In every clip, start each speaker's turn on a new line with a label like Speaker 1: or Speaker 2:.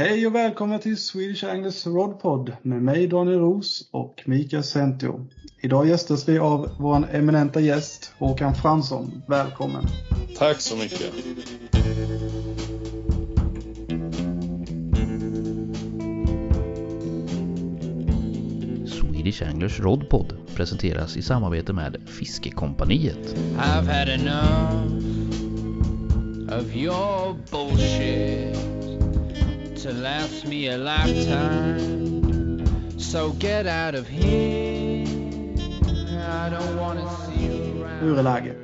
Speaker 1: Hej och välkomna till Swedish Anglers Rodpod med mig Daniel Ros och Mikael Sentio. Idag gästas vi av vår eminenta gäst Håkan Fransson. Välkommen!
Speaker 2: Tack så mycket!
Speaker 3: Swedish Anglers Rodpod presenteras i samarbete med Fiskekompaniet.
Speaker 4: I've had enough of your bullshit to last me a lifetime. So get out of here. I don't wanna see you around.
Speaker 1: Hur är läget?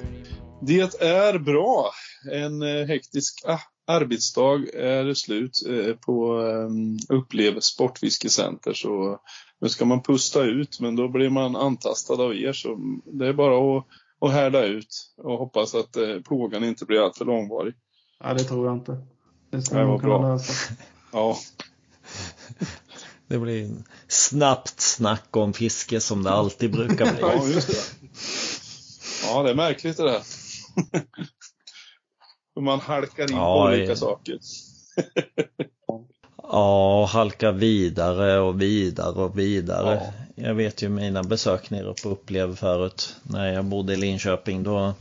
Speaker 2: Det är bra. En eh, hektisk ah, arbetsdag är slut eh, på eh, Upplev Sportfiskecenter. Så nu ska man pusta ut, men då blir man antastad av er. Så det är bara att, att härda ut och hoppas att eh, plågan inte blir alltför långvarig.
Speaker 1: Ja, det tror jag inte. Det ska
Speaker 2: Det var
Speaker 1: kunna
Speaker 2: bra.
Speaker 1: lösa.
Speaker 2: Ja,
Speaker 5: Det blir snabbt snack om fiske som det alltid brukar bli.
Speaker 2: ja just det. Ja, det är märkligt det där. Hur man halkar in
Speaker 5: Ja,
Speaker 2: på olika
Speaker 5: ja.
Speaker 2: saker.
Speaker 5: Ja, och halka vidare och vidare och vidare.
Speaker 2: Ja.
Speaker 5: Jag vet ju mina besök nere på Upplev förut när jag bodde i Linköping. Då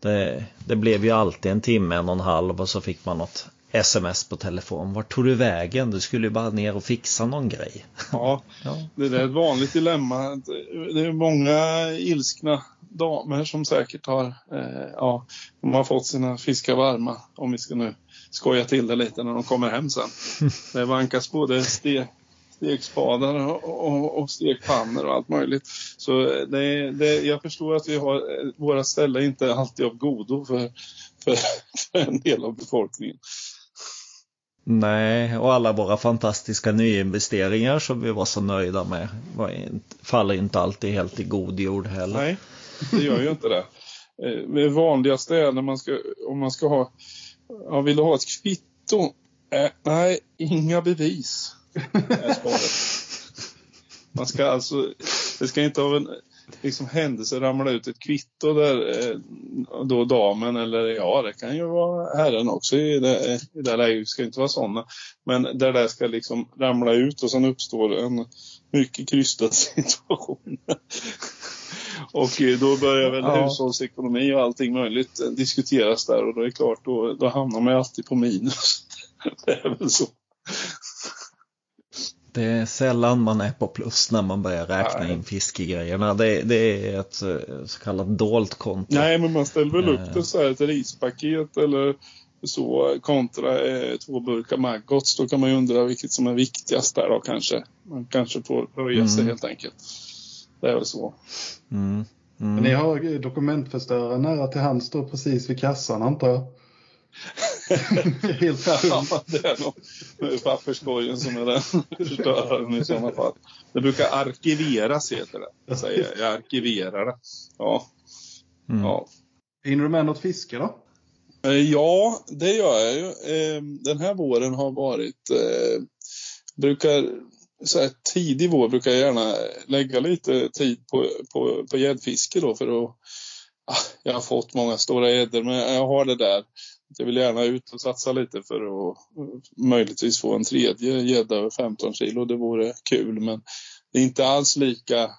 Speaker 5: det, det blev ju alltid en timme, en och en halv och så fick man något sms på telefon. Vart tog du vägen? Du skulle ju bara ner och fixa någon grej.
Speaker 2: Ja,
Speaker 5: Ja.
Speaker 2: det där är ett vanligt dilemma. Det är många ilskna damer som säkert har, eh, ja, de har fått sina fiskar varma, om vi ska nu skoja till det lite när de kommer hem sen. Det vankas både ste, stekspadar och, och, och stekpannor och allt möjligt. Så det, det, jag förstår att vi har, eh, våra ställen inte alltid av godo för, för, för en del av befolkningen.
Speaker 5: Nej, och alla våra fantastiska nyinvesteringar som vi var så nöjda med var inte, faller inte alltid helt i god jord heller.
Speaker 2: Nej, det gör ju inte det. Eh, Det vanligaste är när man ska, om man ska ha, ja, vill du ha ett kvitto? Eh, nej, inga bevis. Man ska alltså, det ska inte av en liksom, händelse ramla ut ett kvitto där eh, då damen eller ja, det kan ju vara herren också i det, i det läget, ska inte vara sådana. Men där det ska liksom ramla ut och sen uppstår en mycket krystad situation. Och eh, då börjar väl
Speaker 5: Ja.
Speaker 2: hushållsekonomi och allting möjligt eh, diskuteras där och då är det klart, då, då hamnar man ju alltid på minus. det är väl så.
Speaker 5: Det är sällan man är på plus när man börjar räkna
Speaker 2: Nej.
Speaker 5: in fiskegrejerna. Det, det är ett eh, så kallat dolt konto.
Speaker 2: Nej, men man ställer väl upp
Speaker 5: Eh.
Speaker 2: det så här, ett rispaket eller så kontra eh, två burkar Maggots. Då kan man ju undra vilket som är viktigast där då kanske. Man kanske får höja sig
Speaker 5: Mm.
Speaker 2: helt enkelt. Det är väl så.
Speaker 5: Mm.
Speaker 1: Men
Speaker 5: Mm.
Speaker 1: ni har dokumentförstöraren nära till hands står precis vid kassan antar jag. Helt
Speaker 2: är nog papperskorgen som är den förstöraren i sådana fall. Det brukar arkiveras heter det. Jag säger jag arkiverar det. Ja,
Speaker 5: Mm.
Speaker 2: ja.
Speaker 1: Hinner du med något fiske då?
Speaker 2: Eh, Ja, det gör jag ju. Eh, Den här våren har varit... eh, Brukar, så här, tidig vår brukar jag gärna lägga lite tid på, på, på gäddfiske då för att... ah, Jag har fått många stora gäddor men jag har det där. Jag vill gärna ut och satsa lite för att eh, möjligtvis få en tredje gädda över 15 kilo. Det vore kul men det är inte alls lika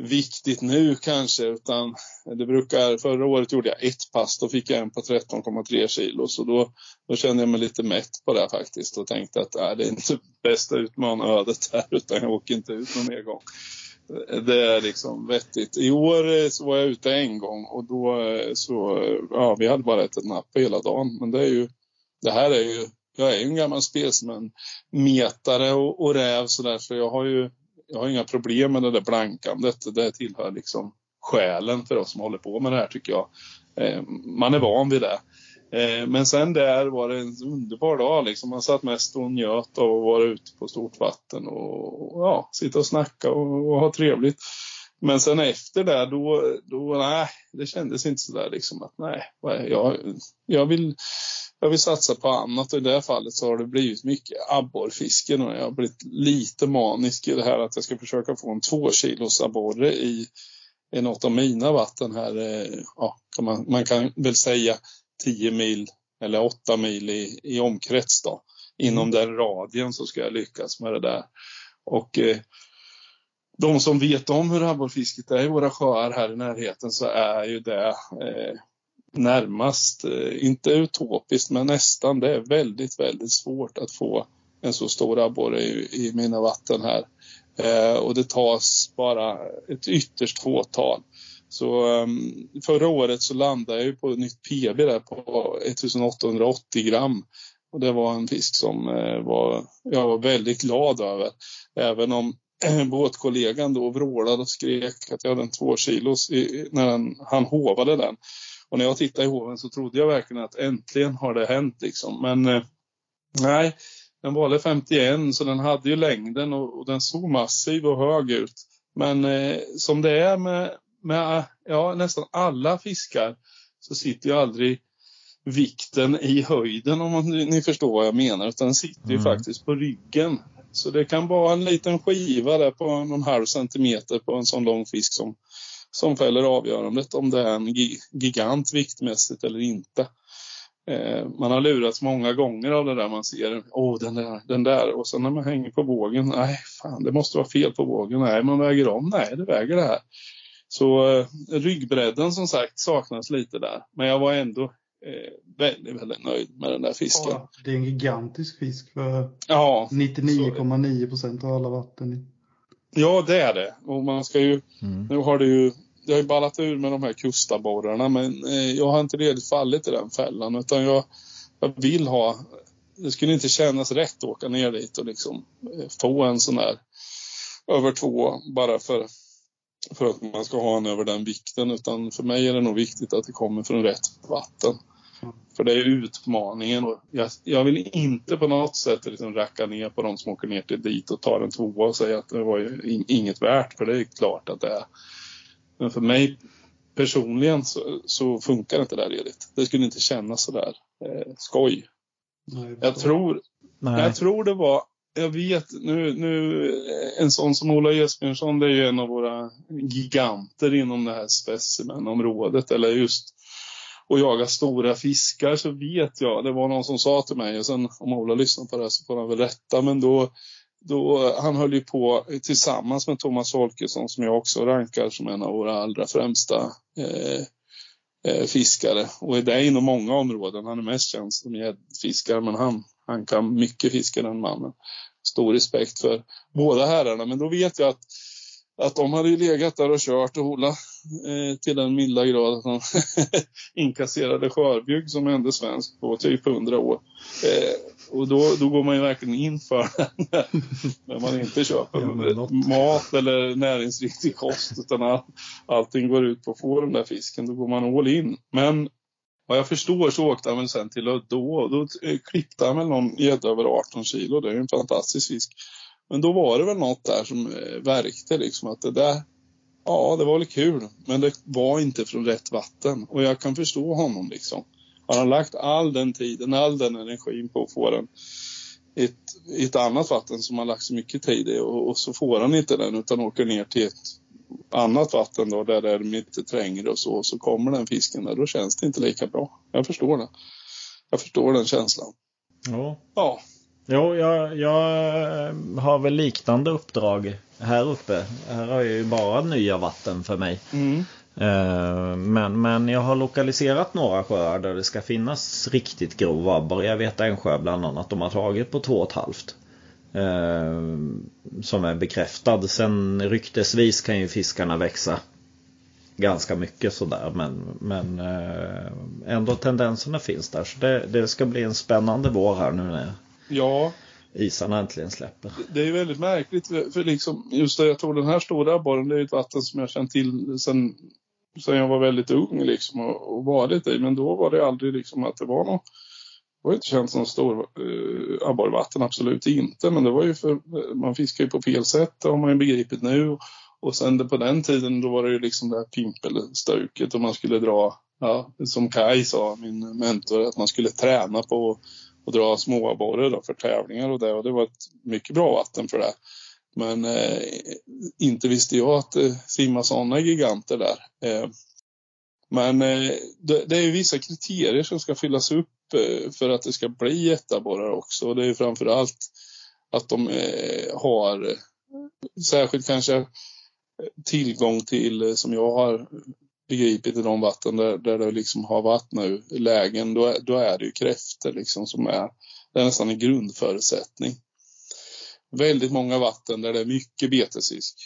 Speaker 2: viktigt nu kanske utan det brukar, förra året gjorde jag ett pass, då fick jag en på 13,3 kilo så då, då kände jag mig lite mätt på det faktiskt och tänkte att äh, det är inte bästa utmanödet här utan jag åker inte ut någon mer gång. Det är liksom vettigt. I år eh, så var jag ute en gång och då eh, så, eh, ja vi hade bara ätit napp hela dagen men det är ju, det här är ju, jag är ju en gammal spelsman, metare och, och räv sådär så jag har ju jag har inga problem med det där blankandet. Det tillhör liksom själen för oss som håller på med det här tycker jag. Man är van vid det. Eh, men sen där var det en underbar dag. Liksom. Man satt mest och njöt av att vara ute på stort vatten och, och ja, sitta och snacka och, och ha trevligt. Men sen efter det, då, då nej, det kändes inte så där liksom att nej, jag, jag, vill, jag vill satsa på annat och i det här fallet så har det blivit mycket abborrfiske. Jag har blivit lite manisk i det här att jag ska försöka få en två kilos abborre i, i något av mina vatten här. Eh, ja, kan man, man kan väl säga 10 mil eller 8 mil i, i omkrets då. inom den radien så ska jag lyckas med det där. Och eh, de som vet om hur abborrfisket är i våra sjöar här i närheten så är ju det eh, närmast, eh, inte utopiskt, men nästan. Det är väldigt, väldigt svårt att få en så stor abborre i, i mina vatten här. Eh, och det tas bara ett ytterst fåtal. Så um, förra året så landade jag ju på ett nytt PB där på 1880 gram. Och det var en fisk som eh, var, jag var väldigt glad över. Även om båtkollegan då vrålade och skrek att jag hade en två kilos i, när han, han hovade den. Och när jag tittade i hoven så trodde jag verkligen att äntligen har det hänt liksom. Men eh, nej, den valde 51 så den hade ju längden och, och den såg massiv och hög ut. Men eh, som det är med, med ja, nästan alla fiskar så sitter ju aldrig vikten i höjden om man, ni förstår vad jag menar. Utan den sitter ju mm. faktiskt på ryggen. Så det kan vara en liten skiva där på någon halv centimeter på en sån lång fisk som, som fäller avgörandet om det är en gigant viktmässigt eller inte. Eh, man har lurats många gånger av det där man ser, åh den där, den där och sen när man hänger på vågen, nej fan det måste vara fel på vågen, nej man väger om, nej det väger det här. Så eh, ryggbredden som sagt saknas lite där, men jag var ändå eh, väldigt, väldigt nöjd med den där fisken. Ja,
Speaker 1: det är en gigantisk fisk för ja, 99,9 procent av alla vatten.
Speaker 2: Ja, det är det. Och man ska ju, mm. nu har det ju det har ju ballat ur med de här kustabborrarna men eh, jag har inte redigt fallit i den fällan utan jag, jag vill ha det skulle inte kännas rätt att åka ner dit och liksom eh, få en sån här över två bara för, för att man ska ha en över den vikten utan för mig är det nog viktigt att det kommer från rätt vatten. För det är utmaningen och jag, jag vill inte på något sätt liksom racka ner på de som åker ner till dit och tar en tvåa och säga att det var ju inget värt för det är klart att det är. Men för mig personligen så, så funkar inte det där redigt. Det skulle inte kännas sådär eh, skoj. Nej, jag, tror, Nej. jag tror det var, jag vet nu, nu eh, en sån som Ola Esbjörnsson det är ju en av våra giganter inom det här specimenområdet eller just och jaga stora fiskar så vet jag, det var någon som sa till mig och sen om Ola lyssnar på det här så får han väl rätta men då då, han höll ju på tillsammans med Thomas Holkesson som jag också rankar som en av våra allra främsta eh, eh, fiskare. Och är det inom många områden. Han är mest känd som gäddfiskare men han, han kan mycket fiska den mannen. Stor respekt för båda herrarna. Men då vet jag att, att de hade legat där och kört och Ola eh, till den milda grad att han inkasserade skörbjugg som enda svensk på typ 100 år. Eh, och då, då går man ju verkligen in för det när man inte köper ja, mat eller näringsriktig kost utan all, allting går ut på att få den där fisken. Då går man all in. Men vad jag förstår så åkte han väl sen till Lödde och då eh, klippte han väl någon gädda över 18 kilo. Det är ju en fantastisk fisk. Men då var det väl något där som eh, verkte liksom att det där Ja, det var väl kul, men det var inte från rätt vatten och jag kan förstå honom liksom. Har han lagt all den tiden, all den energin på att få den i ett, ett annat vatten som han lagt så mycket tid i och, och, så får han inte den utan åker ner till ett annat vatten då där det är lite trängre och så så kommer den fisken där. Då känns det inte lika bra. Jag förstår det. Jag förstår den känslan.
Speaker 5: Ja.
Speaker 2: Ja.
Speaker 5: Jo, jag, jag har väl liknande uppdrag här uppe. Här har jag ju bara nya vatten för mig.
Speaker 2: Mm.
Speaker 5: Eh, men, men jag har lokaliserat några sjöar där det ska finnas riktigt grov abborre. Jag vet en sjö bland annat de har tagit på två och ett halvt. Eh, som är bekräftad. Sen ryktesvis kan ju fiskarna växa ganska mycket sådär men, men eh, ändå tendenserna finns där. Så det, det ska bli en spännande vår här nu när
Speaker 2: ja.
Speaker 5: isarna äntligen släpper.
Speaker 2: Det är väldigt märkligt för liksom, just det, jag tror den här stora abborren det är ett vatten som jag känt till sedan sen jag var väldigt ung liksom och, och varit i. Men då var det aldrig liksom att det var något det var inte känt som stor eh, abborrvatten, absolut inte. Men det var ju för, man fiskar ju på fel sätt, det har man ju begripit nu. Och sen det, på den tiden då var det ju liksom det här pimpelstuket och man skulle dra, ja, som Kai sa, min mentor, att man skulle träna på att dra småabborre för tävlingar och det. Och det var ett mycket bra vatten för det. Men eh, inte visste jag att det eh, simmar sådana giganter där. Eh, men eh, det, det, är vissa kriterier som ska fyllas upp Eh, för att det ska bli jätteabborrar också. Och det är framför allt att de eh, har eh, särskilt kanske tillgång till, som jag har begripit i de vatten där, där det liksom har varit nu, lägen, då, då är det ju kräftor liksom som är, det är nästan en grundförutsättning. Väldigt många vatten där det är mycket betesfisk,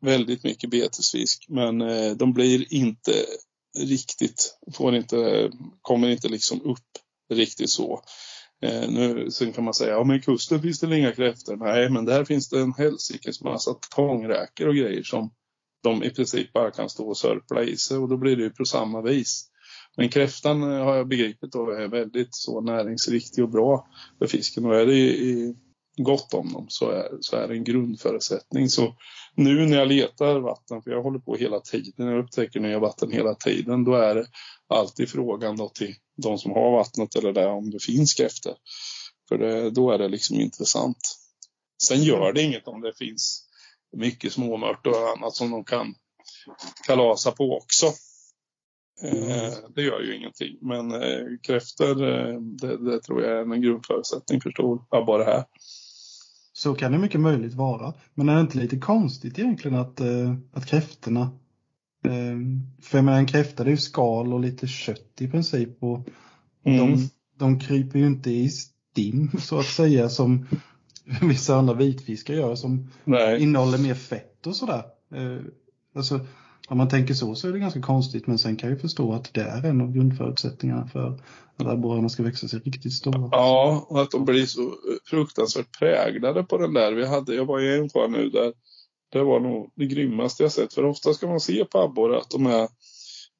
Speaker 2: väldigt mycket betesfisk, men de blir inte riktigt, får inte, kommer inte liksom upp riktigt så. Eh, nu, sen kan man säga, ja men i kusten finns det inga kräftor. Nej, men där finns det en helsikes massa tångräkor och grejer som de i princip bara kan stå och sörpla i sig och då blir det ju på samma vis. Men kräftan eh, har jag begripit då är väldigt så näringsriktig och bra för fisken och är det i, gott om dem så är, så är det en grundförutsättning. Så nu när jag letar vatten, för jag håller på hela tiden, jag upptäcker nya vatten hela tiden, då är det alltid frågan då till de som har vattnet eller där om det finns kräftor. För det, då är det liksom intressant. Sen gör det inget om det finns mycket småmört och annat som de kan kalasa på också. Eh, det gör ju ingenting. Men eh, kräftor, eh, det, det, tror jag är en grundförutsättning för stor abborre här.
Speaker 1: Så kan det mycket möjligt vara. Men är det inte lite konstigt egentligen att, eh, att kräftorna eh, för jag menar en kräfta det är ju skal och lite kött i princip och mm. de, de kryper ju inte i stim så att säga som vissa andra vitfiskar gör som Nej. innehåller mer fett och sådär. Eh, alltså, om man tänker så så är det ganska konstigt men sen kan jag förstå att det är en av grundförutsättningarna för att abborrarna ska växa sig riktigt stora.
Speaker 2: Ja, och att de blir så eh, fruktansvärt präglade på den där. Vi hade, jag var i en sjö nu där det var nog det grymmaste jag sett. För ofta ska man se på abborre att de, är,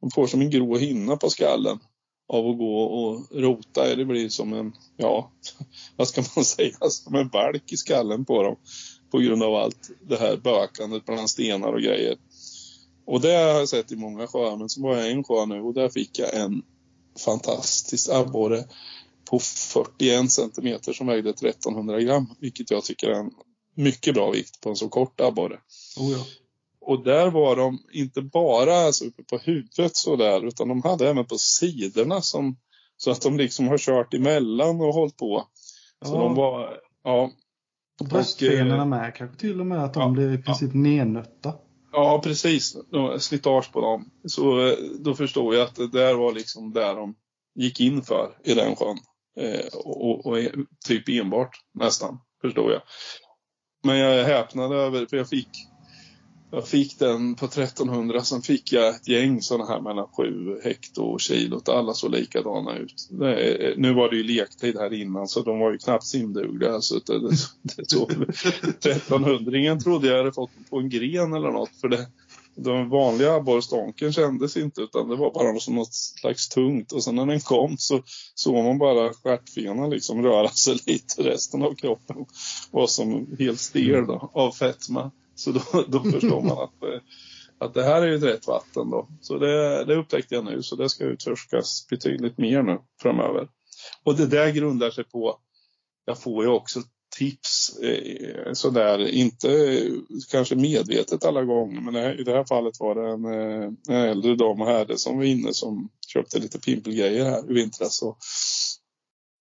Speaker 2: de får som en grå hinna på skallen av att gå och rota. Det blir som en, ja, vad ska man säga, som en balk i skallen på dem. På grund av allt det här bökandet bland stenar och grejer. Och det har jag sett i många sjöar, men så var jag i en sjö nu och där fick jag en fantastisk abborre på 41 centimeter som vägde 1300 gram, vilket jag tycker är en mycket bra vikt på en så kort abborre.
Speaker 1: Oh ja.
Speaker 2: Och där var de inte bara alltså, uppe på huvudet så där, utan de hade även på sidorna som, så att de liksom har kört emellan och hållit på. Så de var, ja.
Speaker 1: Och bröstbenerna med kanske till och med att de ja, blev i princip ja. nednötta.
Speaker 2: Ja, precis. Slitage på dem. Så eh, då förstod jag att det där var liksom där de gick in för i den sjön. Eh, och, och, e, typ enbart nästan, förstod jag. Men jag häpnade över, för jag fick, jag fick den på 1300, sen fick jag ett gäng sådana här mellan 7 hekto och kilot. Alla såg likadana ut. Det, nu var det ju lektid här innan så de var ju knappt simdugliga. Alltså, det, det, det så, 1300 trodde jag hade fått på en gren eller något. För det, de vanliga abborrstånken kändes inte utan det var bara som något slags tungt och sen när den kom så såg man bara stjärtfenan liksom röra sig lite. Resten av kroppen var som helt stel då, av fetma. Så då, då förstår man att, eh, att det här är ett rätt vatten då. Så det, det upptäckte jag nu så det ska utforskas betydligt mer nu framöver. Och det där grundar sig på jag får ju också tips eh, sådär, inte kanske medvetet alla gånger, men i det här fallet var det en, eh, en äldre dam och herre som var inne som köpte lite pimpelgrejer här i vintras. Så,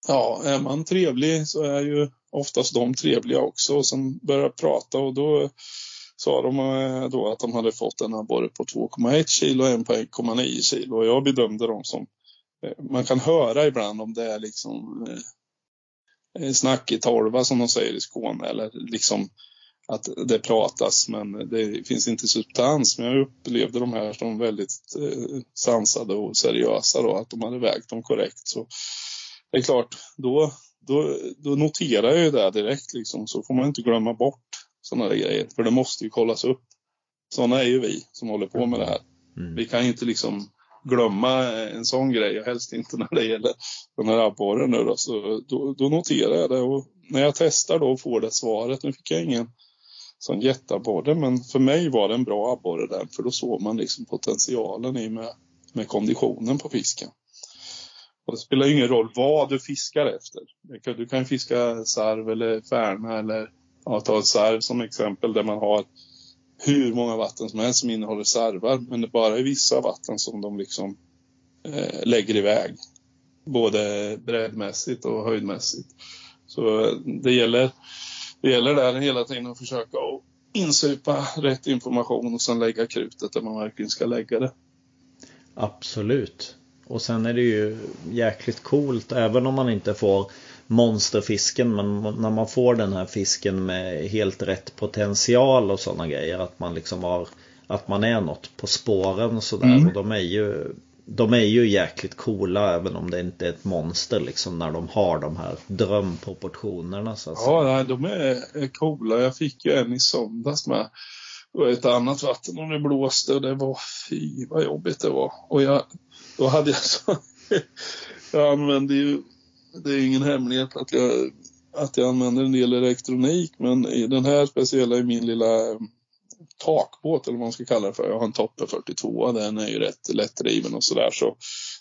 Speaker 2: ja, är man trevlig så är ju oftast de trevliga också och sen börjar prata och då sa de eh, då att de hade fått en abborre på 2,1 kilo och en på 1,9 kilo och jag bedömde dem som eh, man kan höra ibland om det är liksom eh, snack i tolva som de säger i Skåne eller liksom att det pratas men det finns inte substans. Men jag upplevde de här som väldigt sansade och seriösa då, att de hade vägt dem korrekt. Så det är klart, då, då, då noterar jag ju det direkt liksom, så får man inte glömma bort sådana där grejer, för det måste ju kollas upp. Sådana är ju vi som håller på med det här. Mm. Vi kan ju inte liksom glömma en sån grej och helst inte när det gäller den här abborren nu då. Så då, då noterar jag det och när jag testar då och får det svaret, nu fick jag ingen sån jätteabborre men för mig var det en bra abborre där för då såg man liksom potentialen i med, med konditionen på fisken. Och det spelar ingen roll vad du fiskar efter. Du kan fiska sarv eller färna eller ja, ta ett sarv som exempel där man har hur många vatten som helst som innehåller sarvar. Men det är bara i vissa vatten som de liksom eh, lägger iväg. både breddmässigt och höjdmässigt. Så eh, det gäller, det gäller där hela tiden att försöka insupa rätt information och sen lägga krutet där man verkligen ska lägga det.
Speaker 5: Absolut. Och sen är det ju jäkligt coolt även om man inte får monsterfisken men när man får den här fisken med helt rätt potential och sådana grejer att man liksom har att man är något på spåren och sådär mm. och de är ju de är ju jäkligt coola även om det inte är ett monster liksom när de har de här drömproportionerna så att
Speaker 2: Ja, nej, de är coola. Jag fick ju en i söndags med ett annat vatten och det blåste och det var fy vad jobbigt det var. Och jag, då hade jag så, jag använde ju, det är ingen hemlighet att jag, att jag använder en del elektronik men i den här speciella i min lilla eh, takbåt eller vad man ska kalla det för. Jag har en Toppe 42, den är ju rätt lättdriven och sådär. Så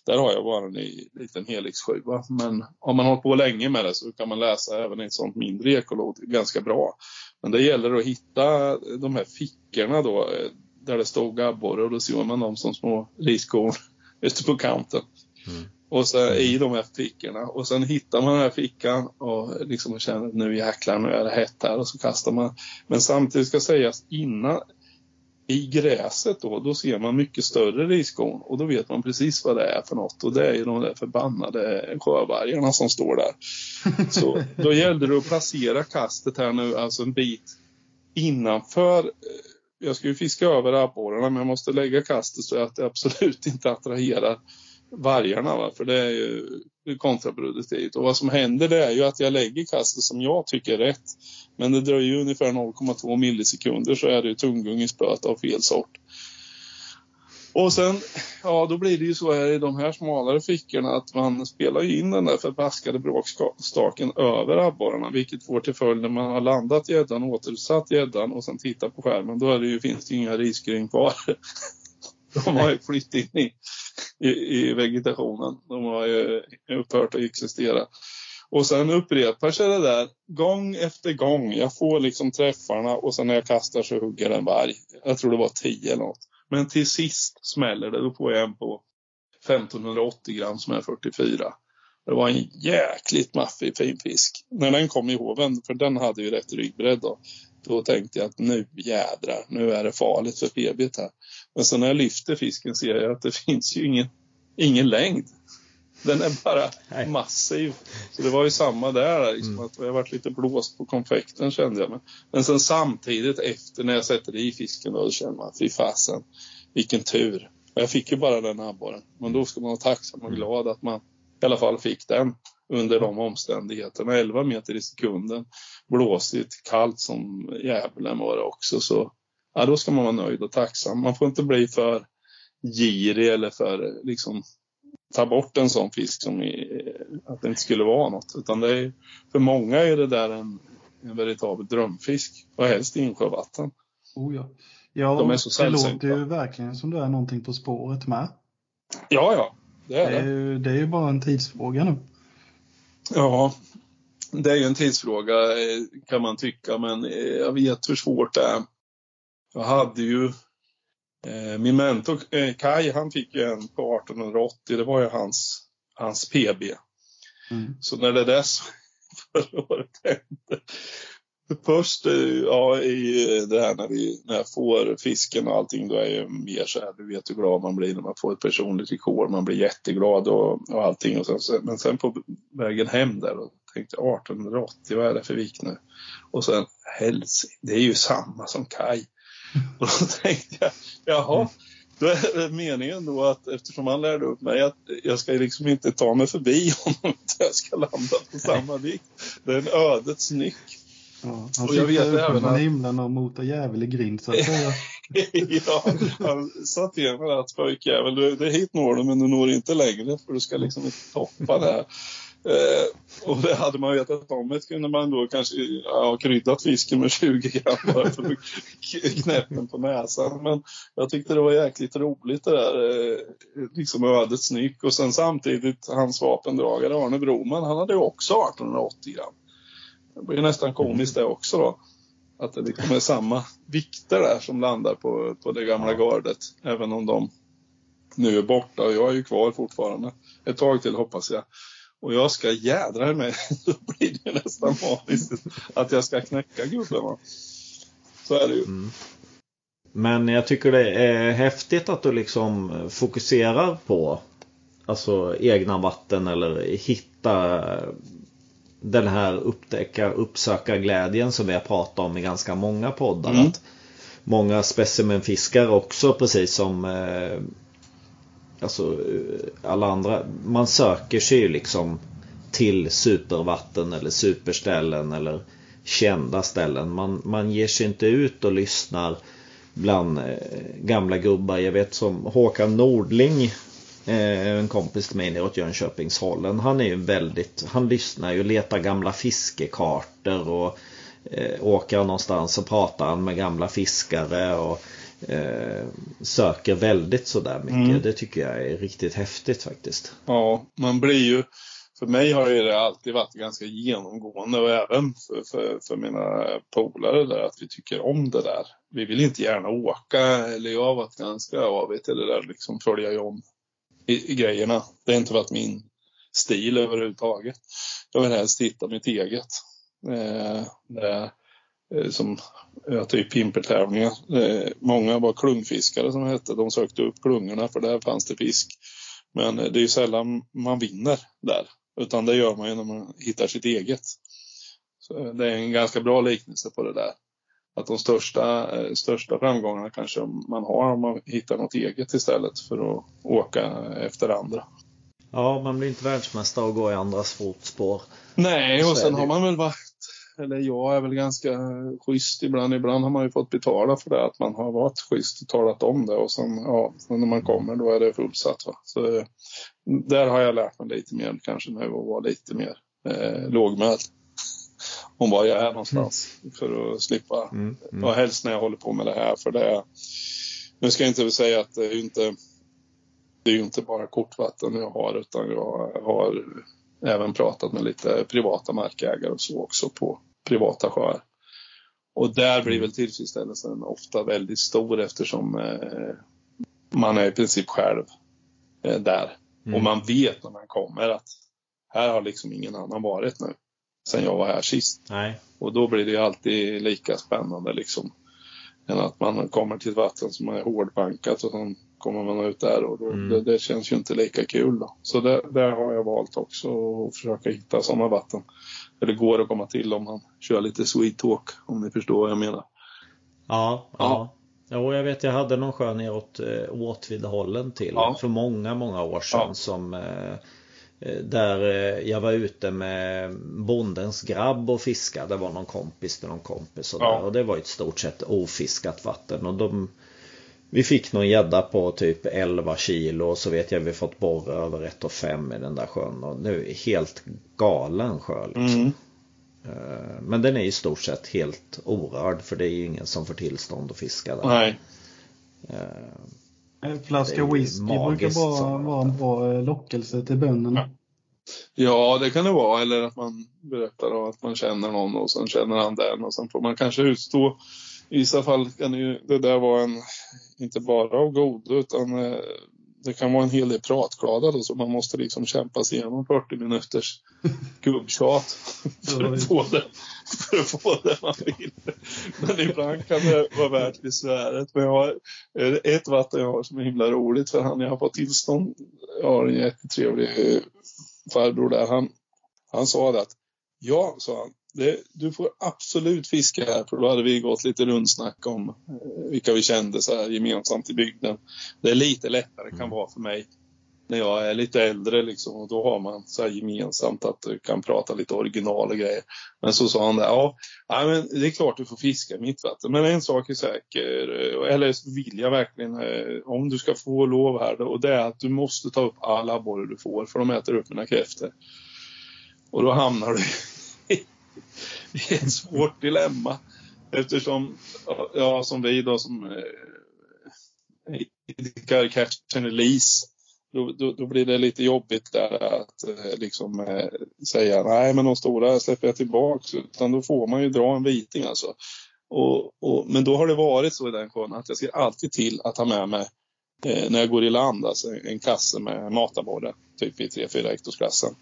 Speaker 2: där har jag bara en liten Helix 7. Men om man hållit på länge med det så kan man läsa även ett sånt mindre ekolod ganska bra. Men det gäller att hitta de här fickorna då eh, där det stod abborre och då ser man dem som små riskorn ute på kanten. Mm. Och så i de här fickorna. Och sen hittar man den här fickan och liksom känner att nu jäklar, nu är det hett här. Och så kastar man. Men samtidigt ska sägas innan i gräset då, då ser man mycket större riskorn och då vet man precis vad det är för något och det är ju de där förbannade sjövargarna som står där. Så då gällde det att placera kastet här nu, alltså en bit innanför. Jag ska ju fiska över abborrarna men jag måste lägga kastet så att det absolut inte attraherar vargarna. Va? För det är ju kontraproduktivt. Och vad som händer det är ju att jag lägger kastet som jag tycker är rätt. Men det dröjer ju ungefär 0,2 millisekunder så är det ju tunggungispöt av fel sort. Och sen, ja då blir det ju så här i de här smalare fickorna att man spelar in den där förbaskade bråkstaken över abborrarna. Vilket får till följd när man har landat gäddan, återsatt gäddan och sen tittar på skärmen. Då är det ju, finns det ju inga risgryn kvar. De har ju flytt in i i, i vegetationen. De har ju upphört att existera. Och sen upprepar sig det där gång efter gång. Jag får liksom träffarna och sen när jag kastar så hugger en varg. Jag tror det var 10 eller något. Men till sist smäller det. Då får jag en på 1580 gram som är 44. Det var en jäkligt maffig fin fisk. När den kom i hoven, för den hade ju rätt ryggbredd då. Då tänkte jag att nu jädrar, nu är det farligt för PB här. Men så när jag lyfter fisken ser jag att det finns ju ingen, ingen längd. Den är bara Nej. massiv. Så det var ju samma där. Liksom, mm. att jag varit lite blåst på konfekten kände jag. Men, men sen samtidigt efter när jag sätter i fisken då, då känner man fy fasen vilken tur. Och jag fick ju bara den abborren. Men då ska man vara tacksam och mm. glad att man i alla fall fick den under de omständigheterna. 11 meter i sekunden. Blåsigt, kallt som djävulen var det också. Så ja, då ska man vara nöjd och tacksam. Man får inte bli för girig eller för liksom ta bort en sån fisk som i, att det inte skulle vara något. Utan det är, för många är det där en, en veritabel drömfisk och helst insjövatten.
Speaker 1: Oh ja, ja De är så det låter ju verkligen som det är någonting på spåret med.
Speaker 2: Ja, ja, det är det.
Speaker 1: Är ju, det är ju bara en tidsfråga nu.
Speaker 2: Ja, det är ju en tidsfråga eh, kan man tycka, men eh, jag vet hur svårt det är. Jag hade ju eh, min mentor Kai, han fick ju en på 1880. Det var ju hans, hans PB. Mm. Så när det dess förra året hände. Först eh, ja, i det här när, vi, när jag får fisken och allting, då är jag mer så här, du vet hur glad man blir när man får ett personligt rekord. Man blir jätteglad och, och allting. Och sen, men sen på vägen hem där, då tänkte jag 1880, vad är det för vikt nu? Och sen Helsing, det är ju samma som Kai. Och då tänkte jag, jaha, då är det meningen då att eftersom han lärde upp mig att jag ska liksom inte ta mig förbi honom, utan jag ska landa på samma vikt. Det är en ödets nyck.
Speaker 1: Ja, han och jag vet även att... himlen och motar djävul i grind så att säga.
Speaker 2: ja, han sa till mig att pojkjävel, det är hit når du men du når inte längre för du ska liksom inte toppa det här. Eh, och det hade man vetat om det kunde man då kanske ha kryddat fisken med 20 gram bara för knäppen på näsan. Men jag tyckte det var jäkligt roligt det där, eh, liksom ödets nyck. Och sen samtidigt hans vapendragare Arne Broman, han hade ju också 1880 gram. Det blir nästan komiskt det också då. Att det liksom är samma vikter där som landar på, på det gamla gardet. Även om de nu är borta och jag är ju kvar fortfarande. Ett tag till hoppas jag. Och jag ska jädra mig, då blir det nästan maniskt att jag ska knäcka gubben. Va? Så är det ju.
Speaker 5: Mm. Men jag tycker det är häftigt att du liksom fokuserar på alltså egna vatten eller hitta den här upptäcka, uppsöka glädjen som vi har pratat om i ganska många poddar.
Speaker 2: Mm.
Speaker 5: Att många specimenfiskar också precis som eh, alltså eh, alla andra. Man söker sig ju liksom till supervatten eller superställen eller kända ställen. Man, man ger sig inte ut och lyssnar bland eh, gamla gubbar. Jag vet som Håkan Nordling en kompis till mig neråt Jönköpingshållen. Han är ju väldigt, han lyssnar ju letar gamla fiskekartor och eh, åker någonstans så pratar han med gamla fiskare och eh, söker väldigt sådär mycket.
Speaker 2: Mm.
Speaker 5: Det tycker jag är riktigt häftigt faktiskt.
Speaker 2: Ja, man blir ju... För mig har det alltid varit ganska genomgående och även för, för, för mina polare där att vi tycker om det där. Vi vill inte gärna åka, eller jag har varit ganska avigt det där liksom följa om i, i grejerna. Det har inte varit min stil överhuvudtaget. Jag vill helst hitta mitt eget. Eh, det, eh, som ja, typ pimpertävlingar. Eh, många var klungfiskare som hette. De sökte upp klungorna för där fanns det fisk. Men eh, det är ju sällan man vinner där. Utan det gör man ju när man hittar sitt eget. Så eh, det är en ganska bra liknelse på det där. Att de största, eh, största framgångarna kanske man har om man hittar något eget istället för att åka efter andra.
Speaker 5: Ja, man blir inte världsmästare och går i andras fotspår.
Speaker 2: Nej, och sen har man väl varit, eller jag är väl ganska schysst ibland. Ibland har man ju fått betala för det, att man har varit schysst och talat om det. Och sen, ja, sen när man kommer då är det fullsatt. Va? Så eh, där har jag lärt mig lite mer kanske nu och vara lite mer eh, lågmäld. Om var jag är någonstans. För att slippa,
Speaker 5: Mm, mm.
Speaker 2: och helst när jag håller på med det här. För det är, nu ska jag inte säga att det är inte det är ju inte bara kortvatten jag har utan jag har även pratat med lite privata markägare och så också på privata sjöar. Och där blir väl tillfredsställelsen ofta väldigt stor eftersom eh, man är i princip själv eh, där.
Speaker 5: Mm.
Speaker 2: Och man vet när man kommer att här har liksom ingen annan varit nu sen jag var här sist.
Speaker 5: Nej.
Speaker 2: Och då blir det ju alltid lika spännande liksom. Än att man kommer till ett vatten som är hårdbankat och sen kommer man ut där och då,
Speaker 5: Mm.
Speaker 2: det, det känns ju inte lika kul då. Så det, där har jag valt också att försöka hitta sådana vatten. Där det går att komma till om man kör lite sweet talk om ni förstår vad jag menar.
Speaker 5: Ja, ja. Jo, jag vet jag hade någon sjö neråt eh, Åtvidhållen till
Speaker 2: Ja.
Speaker 5: för många, många år sedan
Speaker 2: Ja.
Speaker 5: som eh, där eh, jag var ute med bondens grabb och fiskade. Det var någon kompis till någon kompis och,
Speaker 2: Ja.
Speaker 5: och det var ett stort sett ofiskat vatten och de vi fick någon gädda på typ 11 kilo och så vet jag vi fått borra över 1,5 i den där sjön och är helt galen sjö liksom. Eh, Men den är i stort sett helt orörd för det är ju ingen som får tillstånd att fiska där.
Speaker 2: Nej.
Speaker 1: En flaska whisky brukar bara vara en bra eh, lockelse till bönderna.
Speaker 2: Ja, det kan det vara. Eller att man berättar om att man känner någon och sen känner han den och sen får man kanske utstå. I vissa fall kan det ju det där vara en, inte bara av godo utan eh, det kan vara en hel del pratglada då, så man måste liksom kämpa sig igenom 40 minuters gubbtjat för att få det, för att få det man vill. Men ibland kan det vara värt besväret. Men jag har eh, ett vatten jag har som är himla roligt för han jag har fått tillstånd. Jag har en jättetrevlig farbror där. Han, han sa det att ja, sa han. Det, du får absolut fiska här för då hade vi gått lite rundsnack om eh, vilka vi kände så här gemensamt i bygden. Det är lite lättare kan vara för mig när jag är lite äldre liksom och då har man så här gemensamt att du kan prata lite original och grejer. Men så sa han där, ja, men det är klart du får fiska i mitt vatten. Men en sak är säker, eh, eller vill jag verkligen, eh, om du ska få lov här och det är att du måste ta upp alla abborrar du får för de äter upp mina kräftor. Och då hamnar du det är ett svårt dilemma. Eftersom, ja som vi då som eh, idkar catch and release då, då, då blir det lite jobbigt där att eh, liksom eh, säga nej men de stora släpper jag tillbaks. Utan då får man ju dra en viting alltså. Och, och, men då har det varit så i den sjön att jag ser alltid till att ha med mig eh, när jag går i land, alltså en kasse med matabborre, typ i 3-4 hektosklassen,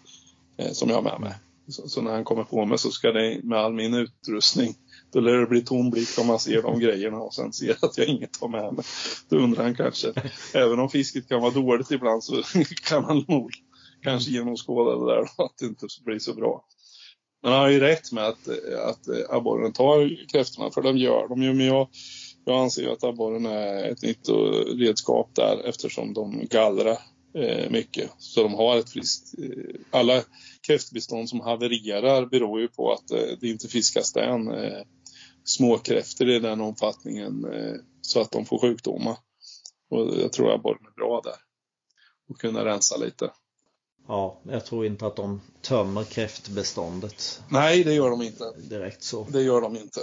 Speaker 2: eh, som jag har med mig. Så, så, när han kommer på mig så ska det med all min utrustning, då lär det bli tom blick om man ser de grejerna och sen ser att jag inget har med mig. Då undrar han kanske, även om fisket kan vara dåligt ibland så kan han nog kanske genomskåda det där att det inte blir så bra. Men han har ju rätt med att, att abborren tar kräftorna, för de gör de ju. Men jag, jag anser ju att abborren är ett nytt redskap där eftersom de gallrar mycket. Så de har ett friskt... Eh, alla kräftbestånd som havererar beror ju på att eh, det inte fiskas den eh, småkräftor i den omfattningen eh, så att de får sjukdomar. Och jag tror abborren är bra där. Och kunna rensa lite.
Speaker 5: Ja, jag tror inte att de tömmer kräftbeståndet.
Speaker 2: Nej, det gör de inte.
Speaker 5: Direkt så.
Speaker 2: Det gör de inte.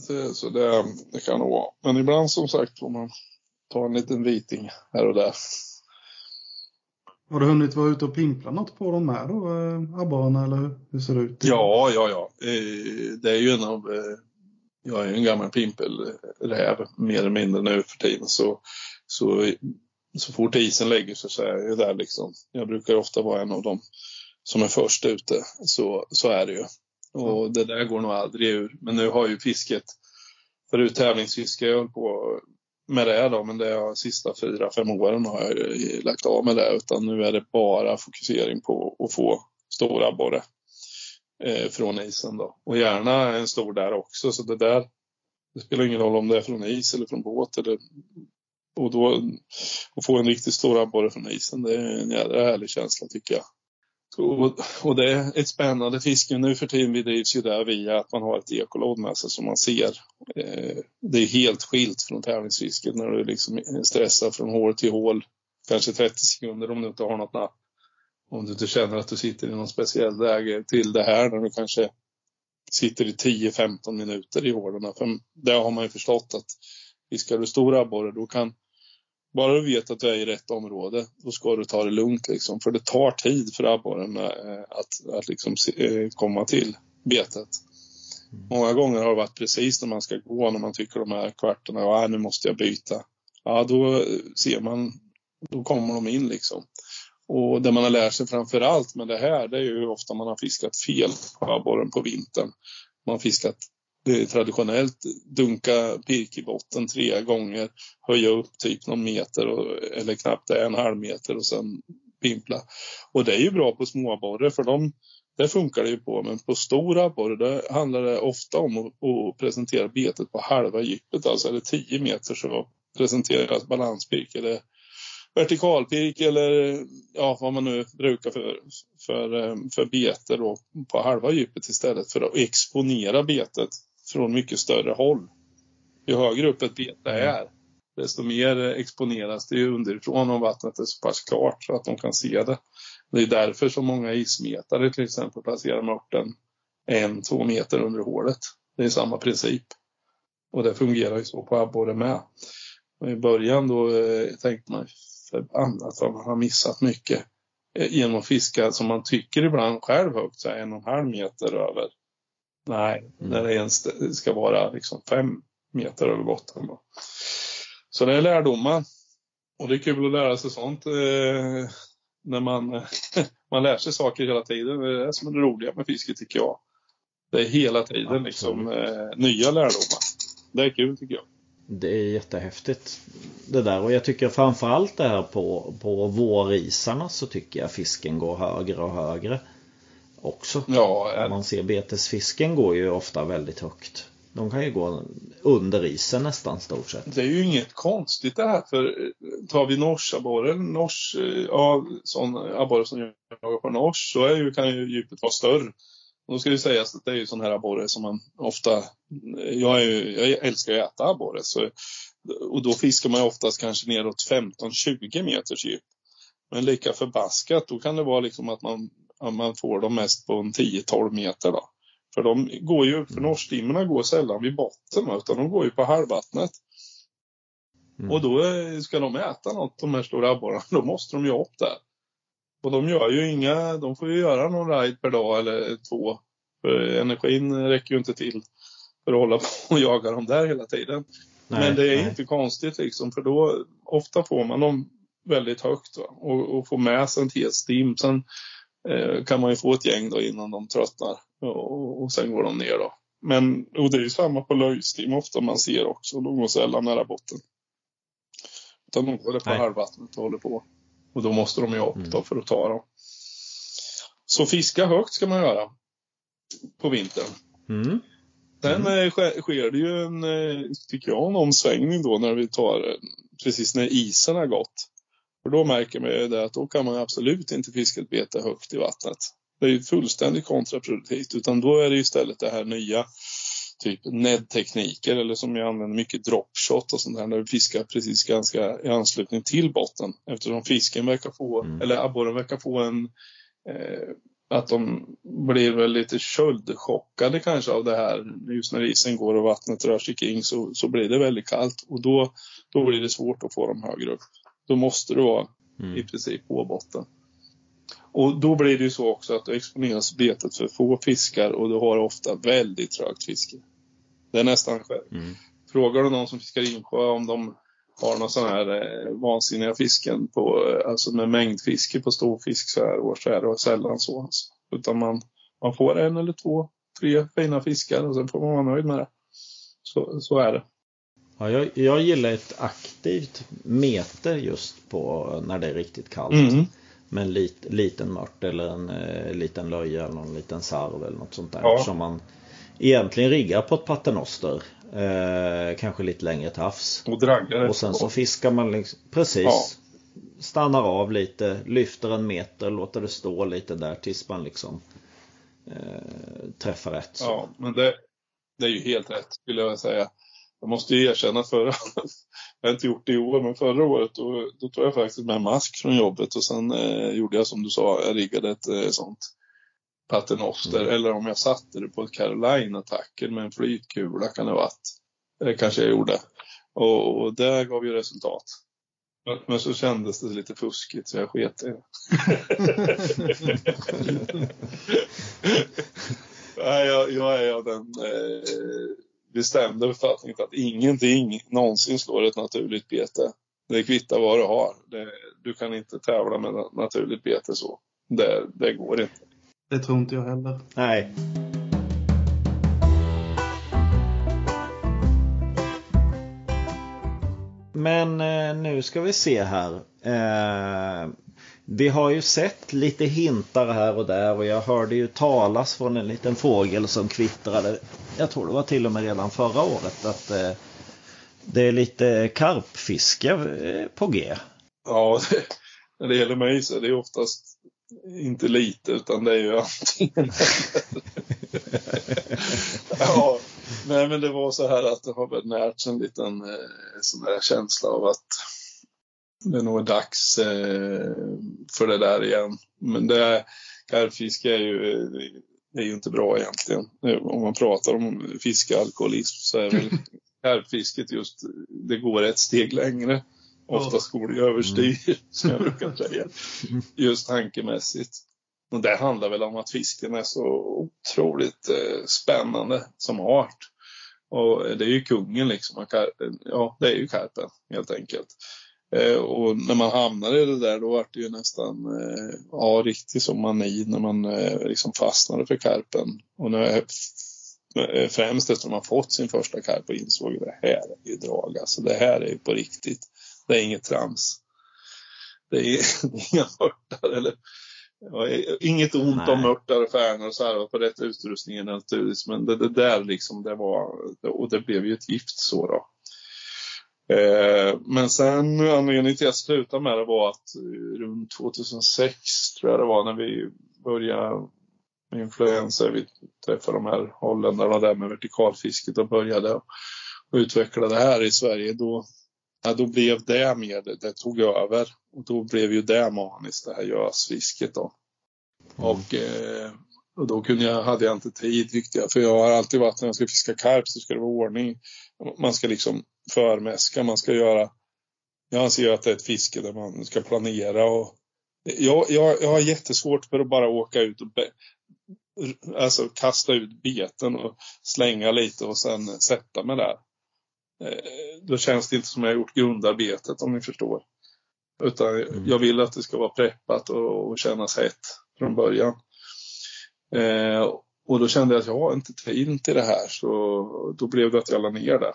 Speaker 2: Så, så det, det, kan nog vara. Men ibland som sagt får man ta en liten viting här och där.
Speaker 1: Har du hunnit vara ute och pimpla något på dem med då, eh, abborrarna eller hur ser det ut?
Speaker 2: Ja, ja, ja. Eh, det är ju en av... Eh, jag är ju en gammal pimpelräv mer eller mindre nu för tiden. Så, så så fort isen lägger sig så är jag ju där liksom. Jag brukar ofta vara en av dem som är först ute. Så, så är det ju. Och det där går nog aldrig ur. Men nu har ju fisket, förut tävlingsfiske jag höll på med det då, men det sista fyra, fem åren har jag lagt av med det. Utan nu är det bara fokusering på att få stora abborre eh, från isen då. Och gärna en stor där också. Så det där, det spelar ingen roll om det är från is eller från båt eller och då att få en riktigt stor abborre från isen, det är en jädra härlig känsla tycker jag. Och, och det är ett spännande fiske. Nu för tiden bedrivs ju där via att man har ett ekolod med sig som man ser. Eh, det är helt skilt från tävlingsfisket när du liksom stressar från hål till hål. Kanske 30 sekunder om du inte har något napp. Om du inte känner att du sitter i någon speciell läge till det här när du kanske sitter i 10-15 minuter i hålen. För det har man ju förstått att fiskar du stora abborre då kan bara du vet att du är i rätt område, då ska du ta det lugnt liksom. För det tar tid för abborren eh, att, att liksom eh, komma till betet. Mm. Många gånger har det varit precis när man ska gå, när man tycker de här kvartarna, ja nu måste jag byta. Ja, då ser man, då kommer de in liksom. Och det man har lärt sig framför allt med det här, det är ju hur ofta man har fiskat fel på abborren på vintern. Man har fiskat traditionellt dunka pirk i botten tre gånger, höja upp typ någon meter och, eller knappt en halv meter och sen pimpla. Och det är ju bra på småabborre för de, det funkar det ju på. Men på stora abborre handlar det ofta om att, att, presentera betet på halva djupet, alltså det 10 meter så presenteras balanspirk eller vertikalpirk eller ja, vad man nu brukar för, för, för bete då på halva djupet istället för att exponera betet från mycket större håll. Ju högre upp ett bete mm. är, desto mer exponeras det underifrån om vattnet är så pass klart så att de kan se det. Det är därför som många ismetare till exempel placerar mörten en, två meter under hålet. Det är samma princip. Och det fungerar ju så på abborre med. Och I början då eh, tänkte man förbannat vad man har missat mycket eh, genom att fiska som man tycker ibland själv högt, så en och en halv meter över Nej, mm. när det ens ska vara liksom fem meter över botten. Då. Så det är lärdomar. Och det är kul att lära sig sånt eh, när man, man lär sig saker hela tiden. Det är det som är det roliga med fiske tycker jag. Det är hela tiden liksom, eh, nya lärdomar. Det är kul tycker jag.
Speaker 5: Det är jättehäftigt det där och jag tycker framförallt det här på, på vårisarna så tycker jag fisken går högre och högre också. Ja, är... Man ser betesfisken går ju ofta väldigt högt. De kan ju gå under isen nästan stort sett.
Speaker 2: Det är ju inget konstigt det här för tar vi norsabborren, nors, ja, sån abborre som jagar på nors så är ju, kan ju djupet vara större. Och då ska det sägas att det är ju sån här abborre som man ofta, jag, ju, jag älskar att äta abborre så, och då fiskar man ju oftast kanske neråt 15-20 meters djup. Men lika förbaskat, då kan det vara liksom att man man får dem mest på en 10-12 meter. Då. För de går ju, för mm. norrstimmerna går sällan vid botten utan de går ju på halvvattnet. Mm. Och då eh, ska de äta något, de här stora abborrarna, då måste de ju upp där. Och de gör ju inga, de får ju göra någon ride per dag eller två. För energin räcker ju inte till för att hålla på och jaga dem där hela tiden.
Speaker 5: Nej,
Speaker 2: Men det är
Speaker 5: nej.
Speaker 2: inte konstigt liksom, för då ofta får man dem väldigt högt va? Och, och får med sig en till stim. Sen kan man ju få ett gäng då innan de tröttnar och, och sen går de ner då. Men och det är ju samma på löjstim ofta man ser också. De går sällan nära botten. Utan de går på
Speaker 5: Nej.
Speaker 2: halvvattnet och håller på. Och då måste de ju upp
Speaker 5: Mm.
Speaker 2: då för att ta dem. Så fiska högt ska man göra på vintern.
Speaker 5: Mm.
Speaker 2: Sen eh, sker, det ju en, eh, tycker jag, en omsvängning då när vi tar, eh, precis när isen har gått. För då märker man ju det att då kan man absolut inte fiska ett bete högt i vattnet. Det är ju fullständigt kontraproduktivt, utan då är det istället det här nya typ NED-tekniker eller som jag använder mycket dropshot och sånt där när vi fiskar precis ganska i anslutning till botten. Eftersom fisken verkar få,
Speaker 5: Mm.
Speaker 2: eller abborren verkar få en eh, att de blir väl lite köldchockade kanske av det här. Just när isen går och vattnet rör sig kring så, så blir det väldigt kallt och då, då blir det svårt att få dem högre upp. Då måste du vara i
Speaker 5: Mm.
Speaker 2: princip på botten. Och då blir det ju så också att du exponeras betet för få fiskar och du har ofta väldigt trögt fiske. Det är nästan själv.
Speaker 5: Mm.
Speaker 2: Frågar du någon som fiskar insjö om de har någon sån här eh, vansinniga fisken på, eh, alltså med mängdfiske på stor fisk så här års så är det sällan så. Alltså. Utan man, man får en eller två, tre fina fiskar och sen får man vara nöjd med det. Så, så är det.
Speaker 5: Ja, jag, jag gillar ett aktivt mete just på när det är riktigt kallt.
Speaker 2: Mm.
Speaker 5: Med en lit, liten mört eller en eh, liten löja eller någon liten sarv eller något sånt där.
Speaker 2: Ja.
Speaker 5: Som man egentligen riggar på ett paternoster. Eh, kanske lite längre till havs.
Speaker 2: Och draggar
Speaker 5: Och sen så fiskar man liksom, precis.
Speaker 2: Ja.
Speaker 5: Stannar av lite, lyfter en meter, låter det stå lite där tills man liksom eh, träffar rätt. Så.
Speaker 2: Ja, men det, det är ju helt rätt skulle jag säga. Jag måste ju erkänna förra, jag har inte gjort det i år, men förra året då, då tog jag faktiskt med mask från jobbet och sen eh, gjorde jag som du sa, jag riggade ett eh, sånt paternoster
Speaker 5: Mm.
Speaker 2: eller om jag satte det på ett Carolina-tackel med en flytkula kan det ha varit. Det kanske jag gjorde. Och, och det gav ju resultat. Men, men så kändes det lite fuskigt så jag sket i det. Nej, jag, jag är av den eh, bestämda uppfattningen att ingenting någonsin slår ett naturligt bete. Det kvittar vad du har. Det, du kan inte tävla med ett naturligt bete så. Det, det går inte.
Speaker 1: Det tror inte jag heller.
Speaker 5: Nej. Men eh, nu ska vi se här. Eh, vi har ju sett lite hintar här och där och jag hörde ju talas från en liten fågel som kvittrade. Jag tror det var till och med redan förra året att eh, det är lite karpfiske eh, på G.
Speaker 2: Ja, det, när det gäller mig så är det oftast inte lite utan det är ju antingen Ja, nej men det var så här att det har väl närts en liten eh, sån där känsla av att det nog är dags eh, för det där igen. Men det karpfiske är ju, eh, är ju inte bra egentligen. Eh, Om man pratar om fiskealkoholism så är väl karpfisket just, det går ett steg längre. Oftast går det överstyr, som jag brukar säga. Just tankemässigt. Och det handlar väl om att fisken är så otroligt eh, spännande som art. Och det är ju kungen liksom. Ja, det är ju karpen helt enkelt. Eh, och när man hamnar i det där då var det ju nästan eh, ja, riktigt som mani när man eh, liksom fastnade för karpen. Och när främst efter att man fått sin första karp och insåg att det här är ju drag. Alltså det här är ju på riktigt. Det är inget trams. Det är, det är inga mörtar eller inget ont
Speaker 5: Nej.
Speaker 2: om mörtar och färnor och så här på rätt utrustning naturligtvis. Men det, det där liksom, det var, och det blev ju ett gift så då. Eh, men sen anledningen till att jag slutade med det var att eh, runt 2006 tror jag det var när vi började med influenser. Vi träffade de här holländarna där med vertikalfisket och började och utveckla det här i Sverige. Då, ja, då blev det mer, det, tog över. Och då blev ju det maniskt, det här gösfisket då. Och, eh, och då kunde jag, hade jag inte tid jag. För jag har alltid varit när jag ska fiska karp så ska det vara ordning. Man ska liksom förmäska, man ska göra. Jag anser att det är ett fiske där man ska planera och jag, jag, jag har jättesvårt för att bara åka ut och be, alltså kasta ut beten och slänga lite och sen sätta mig där. Eh, då känns det inte som jag har gjort grundarbetet om ni förstår. Utan
Speaker 5: Mm.
Speaker 2: jag vill att det ska vara preppat och, och kännas hett från början. Eh, och då kände jag att jag har inte tid till det här så då blev det att jag la ner det.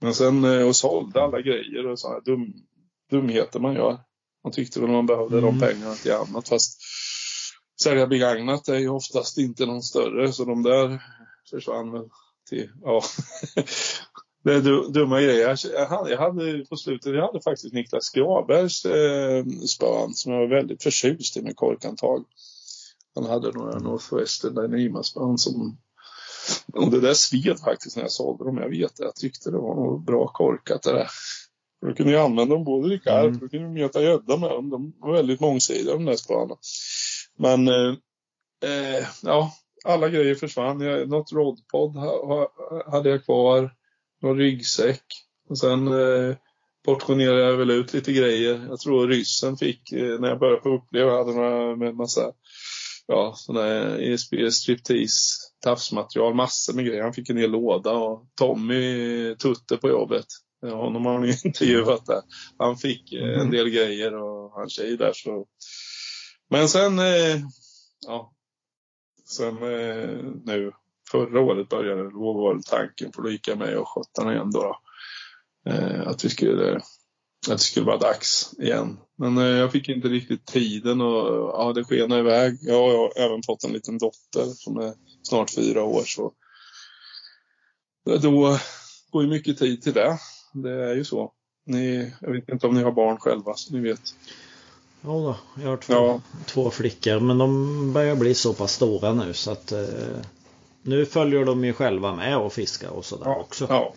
Speaker 2: Men sen eh, och sålde alla grejer och sådana dum, dumheter man gör. Man tyckte väl man behövde
Speaker 5: Mm.
Speaker 2: de pengarna till annat fast sälja begagnat är ju oftast inte någon större så de där försvann väl till, ja. Det är du- dumma grejer. Jag- hade, jag hade på slutet, jag hade faktiskt Niklas Skrabergs eh, spön som jag var väldigt förtjust i med korkantag. Han hade några Northwestern Dyneema-spön som och det där sved faktiskt när jag sålde dem. Jag vet det. Jag tyckte det var nog bra korkat det där. Då kunde jag använda dem både i karp
Speaker 5: Mm.
Speaker 2: och kunde meta gädda med dem. De var väldigt mångsidiga de där spöna. Men eh, eh, ja, alla grejer försvann. Jag, något rodpod ha, ha, hade jag kvar. Någon ryggsäck. Och sen eh, portionerade jag väl ut lite grejer. Jag tror ryssen fick, eh, när jag började få uppleva, jag hade några med massa ja, sådana här ESP striptease tafsmaterial, massor med grejer. Han fick en hel låda och Tommy Tutte på jobbet. Honom har ni intervjuat där. Han fick eh, en
Speaker 5: Mhm.
Speaker 2: del grejer och hans tjej där så. Men sen, eh, ja. Sen eh, nu, förra året började det, då var tanken, för då gick jag med och skötte igen då. då. Eh, att vi skulle att det skulle vara dags igen. Men eh, jag fick inte riktigt tiden och ja, det skenade iväg. Jag har även fått en liten dotter som är snart fyra år. Så då går ju mycket tid till det. Det är ju så. Ni, jag vet inte om ni har barn själva, så ni vet.
Speaker 5: Ja, då, jag har två,
Speaker 2: Ja.
Speaker 5: två flickor men de börjar bli så pass stora nu så att eh, nu följer de ju själva med och fiskar och sådär också.
Speaker 2: Ja,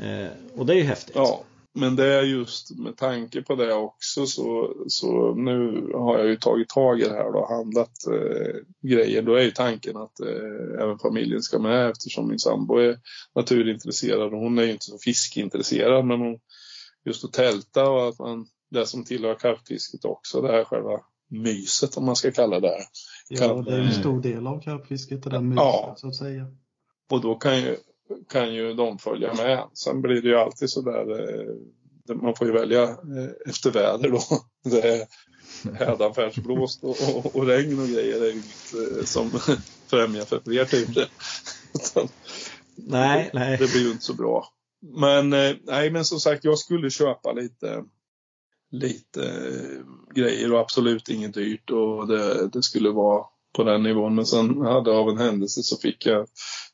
Speaker 5: Eh, och det är ju häftigt.
Speaker 2: ja. Men det är just med tanke på det också så, så nu har jag ju tagit tag i det här och handlat eh, grejer. Då är ju tanken att eh, även familjen ska med eftersom min sambo är naturintresserad och hon är ju inte så fiskintresserad men hon, just att tälta och att man, det som tillhör karpfisket också, det här själva myset om man ska kalla det här.
Speaker 1: Ja, det är en stor del av karpfisket, det där myset
Speaker 2: Ja.
Speaker 1: så att säga.
Speaker 2: Och då kan ju, kan ju de följa med. Sen blir det ju alltid så där, eh, man får ju välja eh, efter väder då. Det är hädanfärdsblåst och, och, och regn och grejer är ju inget eh, som främjar för fler. Utan
Speaker 5: Nej, nej.
Speaker 2: Det blir ju inte så bra. Men nej, men som sagt, jag skulle köpa lite, lite grejer och absolut inget dyrt och det, det skulle vara på den nivån. Men sen hade av en händelse så fick jag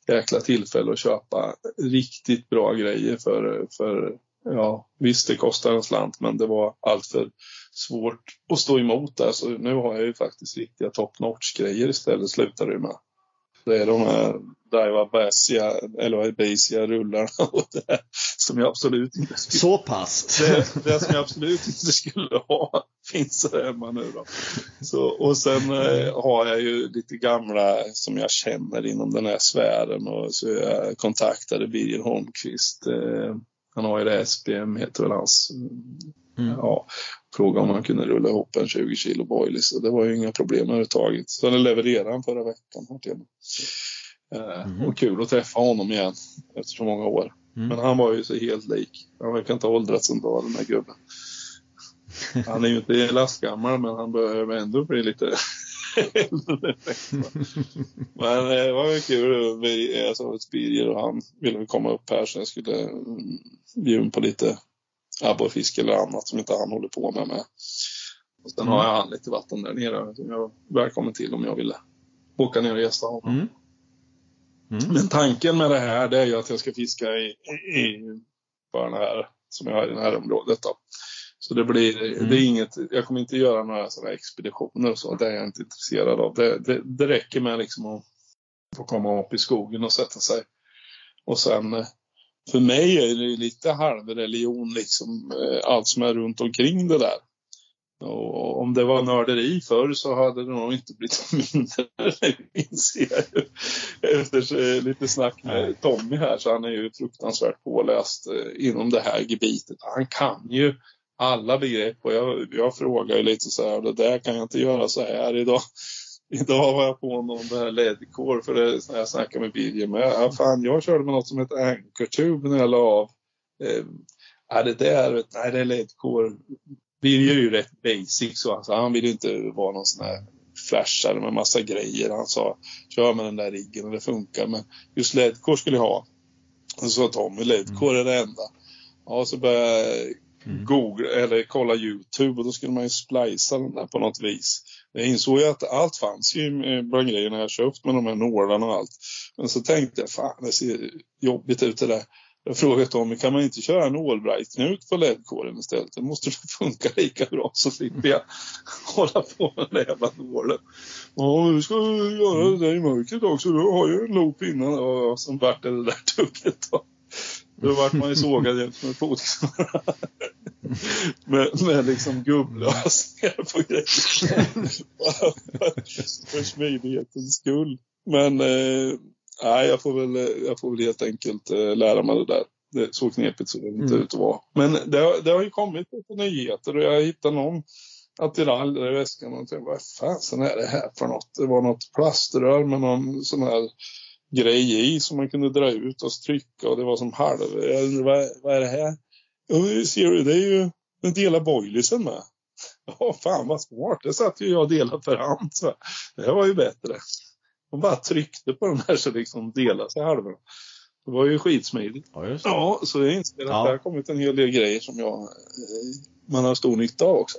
Speaker 2: jäkla tillfälle att köpa riktigt bra grejer för, för ja, visst det kostar en slant men det var alltför svårt att stå emot där. Så nu har jag ju faktiskt riktiga top notch grejer istället slutar det med. Det är de här Daiwa Basia, eller Basia rullarna och det som jag absolut inte skulle
Speaker 5: Så pass.
Speaker 2: det, det som jag absolut inte skulle ha finns här hemma nu då. Så, och sen eh, har jag ju lite gamla som jag känner inom den här sfären och så jag kontaktade Birger Holmqvist. Eh, han har ju det SPM heter väl hans.
Speaker 5: Mm.
Speaker 2: Ja, fråga om han kunde rulla ihop en 20 kilo boilies och det var ju inga problem överhuvudtaget. Så det levererade han förra veckan här till. Eh,
Speaker 5: Mhm.
Speaker 2: Och kul att träffa honom igen efter så många år.
Speaker 5: Mm.
Speaker 2: Men han var ju så helt lik. Han verkar inte ha åldrats en dag den här gubben. Han är ju inte lastgammal men han börjar ändå bli lite. Men eh, det var ju kul. Vi, alltså, Birger och han ville komma upp här så jag skulle mm, bjuda på lite abborrfiske eller annat som inte han håller på med. med. Och sen
Speaker 5: Mm.
Speaker 2: har jag han lite vatten där nere. som Jag välkommen till om jag ville åka ner och gästa honom.
Speaker 5: Mm. Mm.
Speaker 2: Men tanken med det här det är ju att jag ska fiska i, i, i här som jag har i det här området. Då. Så det blir,
Speaker 5: Mm.
Speaker 2: det är inget, jag kommer inte göra några sådana expeditioner och så. Det är jag inte intresserad av. Det, det, det räcker med liksom att få komma upp i skogen och sätta sig. Och sen eh, för mig är det lite halvreligion liksom eh, allt som är runt omkring det där. Och om det var nörderi förr så hade det nog inte blivit mindre, inser jag ju. Efter eh, lite snack med Tommy här så han är ju fruktansvärt påläst inom det här gebitet. Han kan ju alla begrepp och jag, jag frågar ju lite så här, det där kan jag inte göra så här idag. Idag var jag på någon det här ledkår för det när jag snackade med Birger med. Ja, fan, jag körde med något som heter Anchor Tube när jag la av Eh, ja, det där, nej det är ledkår. Birger är ju rätt basic så alltså, han vill ju inte vara någon sån här flashare med massa grejer. Han sa kör med den där riggen och det funkar. Men just ledkår skulle jag ha. Och så sa Tommy ledkår är det enda. Ja, så började jag
Speaker 5: Mm.
Speaker 2: googla eller kolla Youtube och då skulle man ju splicea den där på något vis. Jag insåg ju att allt fanns ju eh, bland grejerna jag köpt med de här nålarna och allt. Men så tänkte jag, fan det ser jobbigt ut det där. Jag frågade Tommy, kan man inte köra en Allbright-knut på ledkåren istället? Det måste funka lika bra så slipper jag hålla på med den där jävla nålen. Ja, men du ska göra det där i mörkret också. Du har ju en loop innan. Och som vart det där tugget då. Då vart man ju sågad jämt med fotknölarna. med, med liksom gubblösningar på grejer. För smidighetens skull. Men eh, nej, jag får, väl, jag får väl helt enkelt eh, lära mig det där. Det, så knepigt såg det inte
Speaker 5: Mm.
Speaker 2: ut att vara. Men det, har- det har ju kommit lite nyheter och jag hittade någon attiralj där i väskan och tänkte, vad fasen är det här för något? Det var något plaströr med någon sån här grej i som man kunde dra ut och trycka och det var som halv. Jag undrar, vad, vad är det här? Ja, ser du, det är ju den delar boilersen med. Ja, fan vad smart. Det satt ju jag och delade för hand. Så. Det här var ju bättre. Man bara tryckte på den här så liksom delade sig halvorna. Det var ju skitsmidigt.
Speaker 5: Ja, just det.
Speaker 2: Ja, så jag inser att
Speaker 5: Ja.
Speaker 2: det har kommit en hel del grejer som jag, eh, man har stor nytta av också.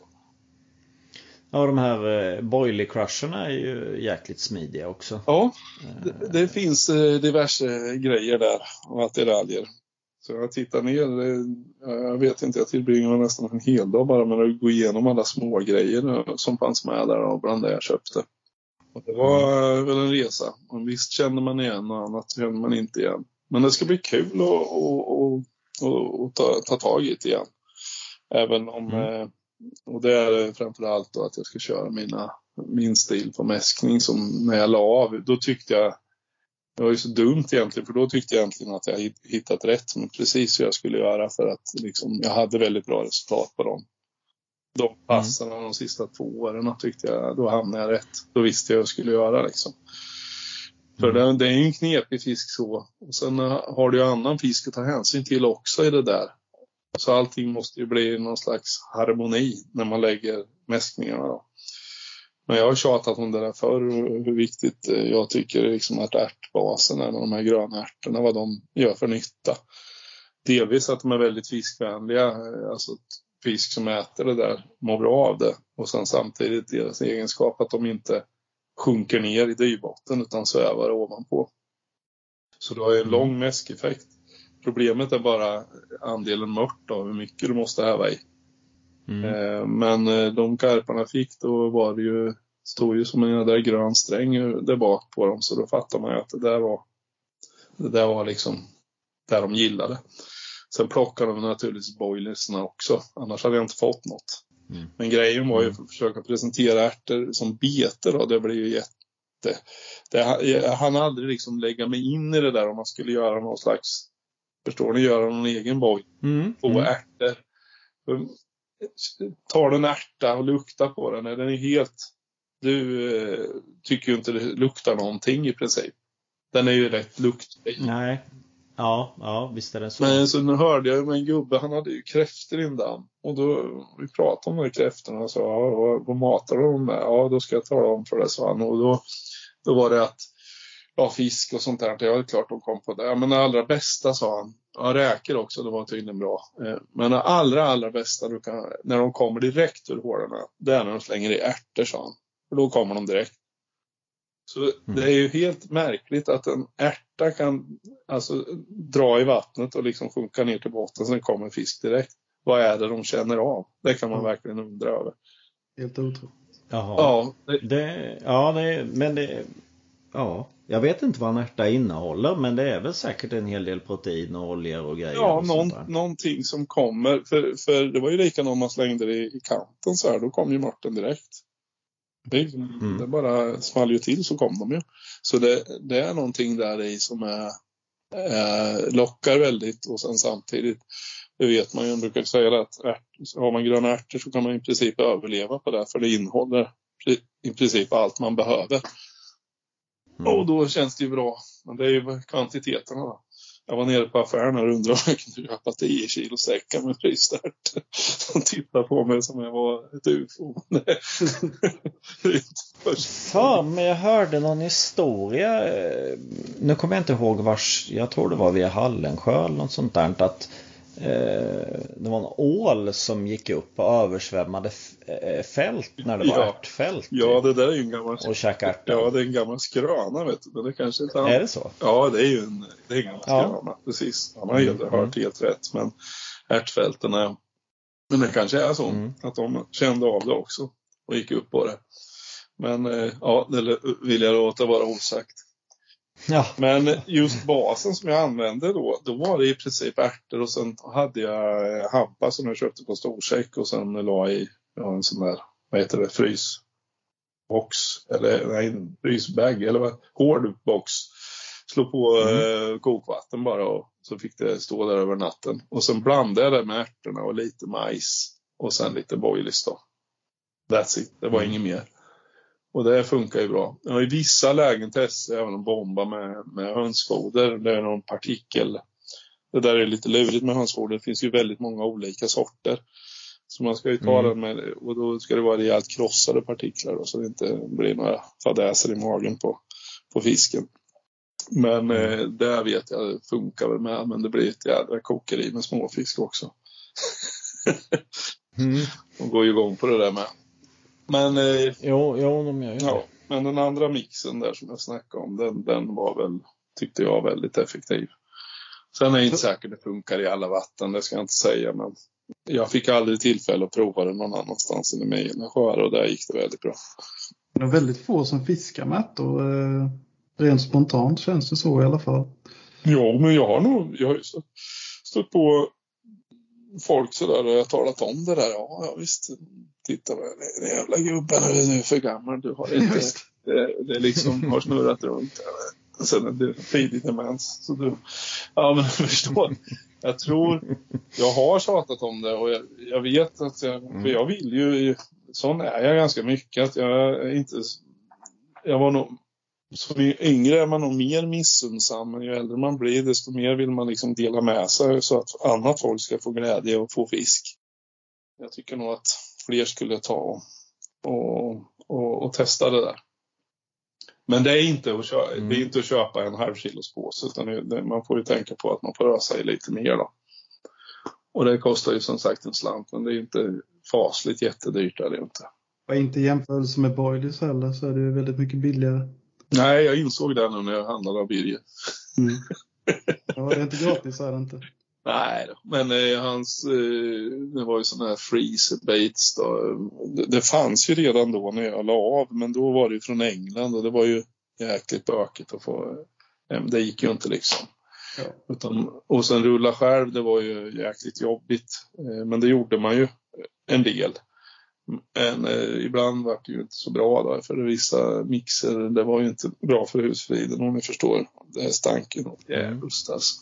Speaker 5: Ja, de här eh, boiler crusherna är ju jäkligt smidiga också.
Speaker 2: Ja, det, det finns eh, diverse grejer där och attiraljer. Så jag tittar ner, jag vet inte, jag tillbringade nästan en hel dag bara med att gå igenom alla små grejer eh, som fanns med där och bland det jag köpte. Och det var eh, väl en resa. Och visst kände man igen och annat kände man inte igen. Men det ska bli kul att ta, ta tag i det igen. Även om,
Speaker 5: Mm.
Speaker 2: Och det är framför allt då att jag ska köra mina, min stil på mäskning som när jag la av, då tyckte jag det var ju så dumt egentligen, för då tyckte jag egentligen att jag hitt- hittat rätt med precis hur jag skulle göra för att liksom, jag hade väldigt bra resultat på dem. De passen de sista två åren tyckte jag, då hamnade jag rätt. Då visste jag hur jag skulle göra liksom. För det, det är ju en knepig fisk så. Och sen eh, har du ju annan fisk att ta hänsyn till också i det där. Så allting måste ju bli någon slags harmoni när man lägger mäskningarna. Då. Men jag har tjatat om det där förr, hur viktigt jag tycker liksom att ärtbasen är med de här gröna ärtorna, vad de gör för nytta. Delvis att de är väldigt fiskvänliga, alltså fisk som äter det där mår bra av det. Och sen samtidigt deras egenskap att de inte sjunker ner i dybotten, utan svävar ovanpå. Så du har ju en lång mäskeffekt. Problemet är bara andelen mört då, hur mycket du måste häva i.
Speaker 5: Mm.
Speaker 2: Eh, Men eh, de karparna fick, då var det ju, stod ju som en jädra grön sträng där bak på dem. Så då fattar man ju att det där var, det där var liksom där de gillade. Sen plockade de naturligtvis boilersna också, annars hade jag inte fått något.
Speaker 5: Mm.
Speaker 2: Men grejen var ju för att försöka presentera ärtor som bete då, det blev ju jätte... Det, jag hann aldrig liksom lägga mig in i det där om man skulle göra någon slags, förstår ni, göra någon egen boil
Speaker 5: Mm.
Speaker 2: på
Speaker 5: Mm.
Speaker 2: ärtor. Tar du en ärta och luktar på den, den är helt... Du eh, tycker ju inte det luktar någonting i princip. Den är ju rätt luktfri.
Speaker 5: Nej. Ja, ja, visst är det så.
Speaker 2: Men så nu hörde jag med en gubbe, han hade ju kräftor i en damm. Och då, vi pratade om de här kräftorna och sa, ja, vad, matar dem med? Ja, då ska jag tala om för det, sa han. Och då, då var det att, ja, fisk och sånt där. Ja, det är klart de kom på det. Ja, men det allra bästa, sa han. Ja, räkor också, det var tydligen bra. Eh, Men det allra, allra bästa, du kan, när de kommer direkt ur hålorna, det är när de slänger i ärtor, sa han. För då kommer de direkt. Så det är ju helt märkligt att en ärta kan alltså, dra i vattnet och liksom sjunka ner till botten, sen kommer fisk direkt. Vad är det de känner av? Det kan man
Speaker 1: Mm.
Speaker 2: verkligen undra över.
Speaker 1: Helt otroligt.
Speaker 5: Jaha.
Speaker 2: Ja, det,
Speaker 5: Det, ja, det, men det... Ja, jag vet inte vad en ärta innehåller men det är väl säkert en hel del protein och oljor och grejer.
Speaker 2: ja
Speaker 5: och
Speaker 2: någon, någonting som kommer. För, för det var ju likadant om man slängde det i kanten så här, då kom ju mörten direkt. Det, är
Speaker 5: Mm.
Speaker 2: det bara small ju till så kom de ju. Så det, det är någonting där i som är, eh, lockar väldigt och sen samtidigt, det vet man ju, jag brukar säga det att ärt, har man gröna ärtor så kan man i princip överleva på det för det innehåller i princip allt man behöver.
Speaker 5: Mm.
Speaker 2: Och då känns det ju bra. Men det är ju kvantiteterna då. Jag var nere på affären och undrade om jag kunde köpa 10 kilo säckar med frysta ärtor. De tittade på mig som jag var ett ufo.
Speaker 5: Fan, men jag hörde någon historia. eh, Nu kommer jag inte ihåg vars. Jag tror det var via Hallensjö eller något sånt där. Att eh, det var en ål som gick upp och översvämmade eh, fält när det var
Speaker 2: Ja.
Speaker 5: ärtfält.
Speaker 2: Ja, det där är ju en gammal...
Speaker 5: Och.
Speaker 2: Ja, det är en gammal skröna vet du. Men det kanske inte
Speaker 5: Är det så?
Speaker 2: Ja, det är ju en, det är en gammal
Speaker 5: Ja.
Speaker 2: skröna. Precis. Han har helt,
Speaker 5: Mm.
Speaker 2: hört helt rätt. Men ärtfälten är... Men det kanske är så
Speaker 5: Mm.
Speaker 2: att de kände av det också och gick upp på det. Men eh, ja, det vill jag låta vara osagt.
Speaker 5: Ja.
Speaker 2: Men just basen som jag använde då, då var det i princip ärtor och sen hade jag eh, hampa som jag köpte på storsäck och sen la i ja, en sån där, vad heter det, frysbox eller nej, en frysbag eller vad, hård box. Slå på eh, kokvatten bara och så fick det stå där över natten. Och sen blandade jag det med ärtorna och lite majs och sen lite boilies då. That's it, det var
Speaker 5: Mm.
Speaker 2: inget mer. Och det funkar ju bra. Jag har i vissa lägen testat även att bomba med, med hönsfoder. Det är någon partikel. Det där är lite lurigt med hönsfoder. Det finns ju väldigt många olika sorter. Så man ska ju ta
Speaker 5: Mm.
Speaker 2: den med, och då ska det vara rejält krossade partiklar då, så det inte blir några fadäser i magen på, på fisken. Men eh, det vet jag funkar väl med, men det blir ett jädra kokeri med småfisk också.
Speaker 5: Mm.
Speaker 2: De går ju igång på det där med. Men eh,
Speaker 5: Jo, jo, de gör ju
Speaker 2: Ja, men den andra mixen där som jag snackade om, den, den var väl, tyckte jag, väldigt effektiv. Sen är jag inte säker det funkar i alla vatten, det ska jag inte säga, men jag fick aldrig tillfälle att prova det någon annanstans än i mina egna sjöar och där gick det väldigt bra.
Speaker 1: Det är väldigt få som fiskar med ärtor. Eh, rent spontant känns det så i alla fall.
Speaker 2: Ja, men jag har nog, jag har stött på folk sådär och jag har talat om det där. Ja, ja visst. Titta, den jävla gubben, du är för gammal. Du har inte, det, det liksom har snurrat runt. Sen är det tidig demens. Så du, ja, men jag förstår. Jag tror, jag har tjatat om det och jag, jag vet att jag, för jag vill ju, sån är jag ganska mycket. Att jag inte, jag var nog, som yngre är man nog mer missunnsam, men ju äldre man blir desto mer vill man liksom dela med sig så att annat folk ska få glädje och få fisk. Jag tycker nog att fler skulle ta och, och, och testa det där. Men det är inte att köpa,
Speaker 5: Mm.
Speaker 2: det är inte att köpa en halv kilos påse utan det, man får ju tänka på att man får ösa i lite mer då. Och det kostar ju som sagt en slant men det är ju inte fasligt jättedyrt är det inte.
Speaker 1: Och inte i jämförelse med boilies heller så är det ju väldigt mycket billigare.
Speaker 2: Nej, jag insåg det nu när jag handlade av Birger.
Speaker 1: Mm. Ja, det är inte gratis är det inte.
Speaker 2: Nej men eh, hans, eh, det var ju sådana här freezer baits då. Det, det fanns ju redan då när jag la av, men då var det ju från England och det var ju jäkligt bökigt att få hem. Det gick ju inte liksom.
Speaker 1: Ja.
Speaker 2: Utan, och sen rulla själv, det var ju jäkligt jobbigt. Eh, men det gjorde man ju en del. Men eh, ibland var det ju inte så bra då, för vissa mixer, det var ju inte bra för husfriden om ni förstår. Det stank ju något djävulskt alltså.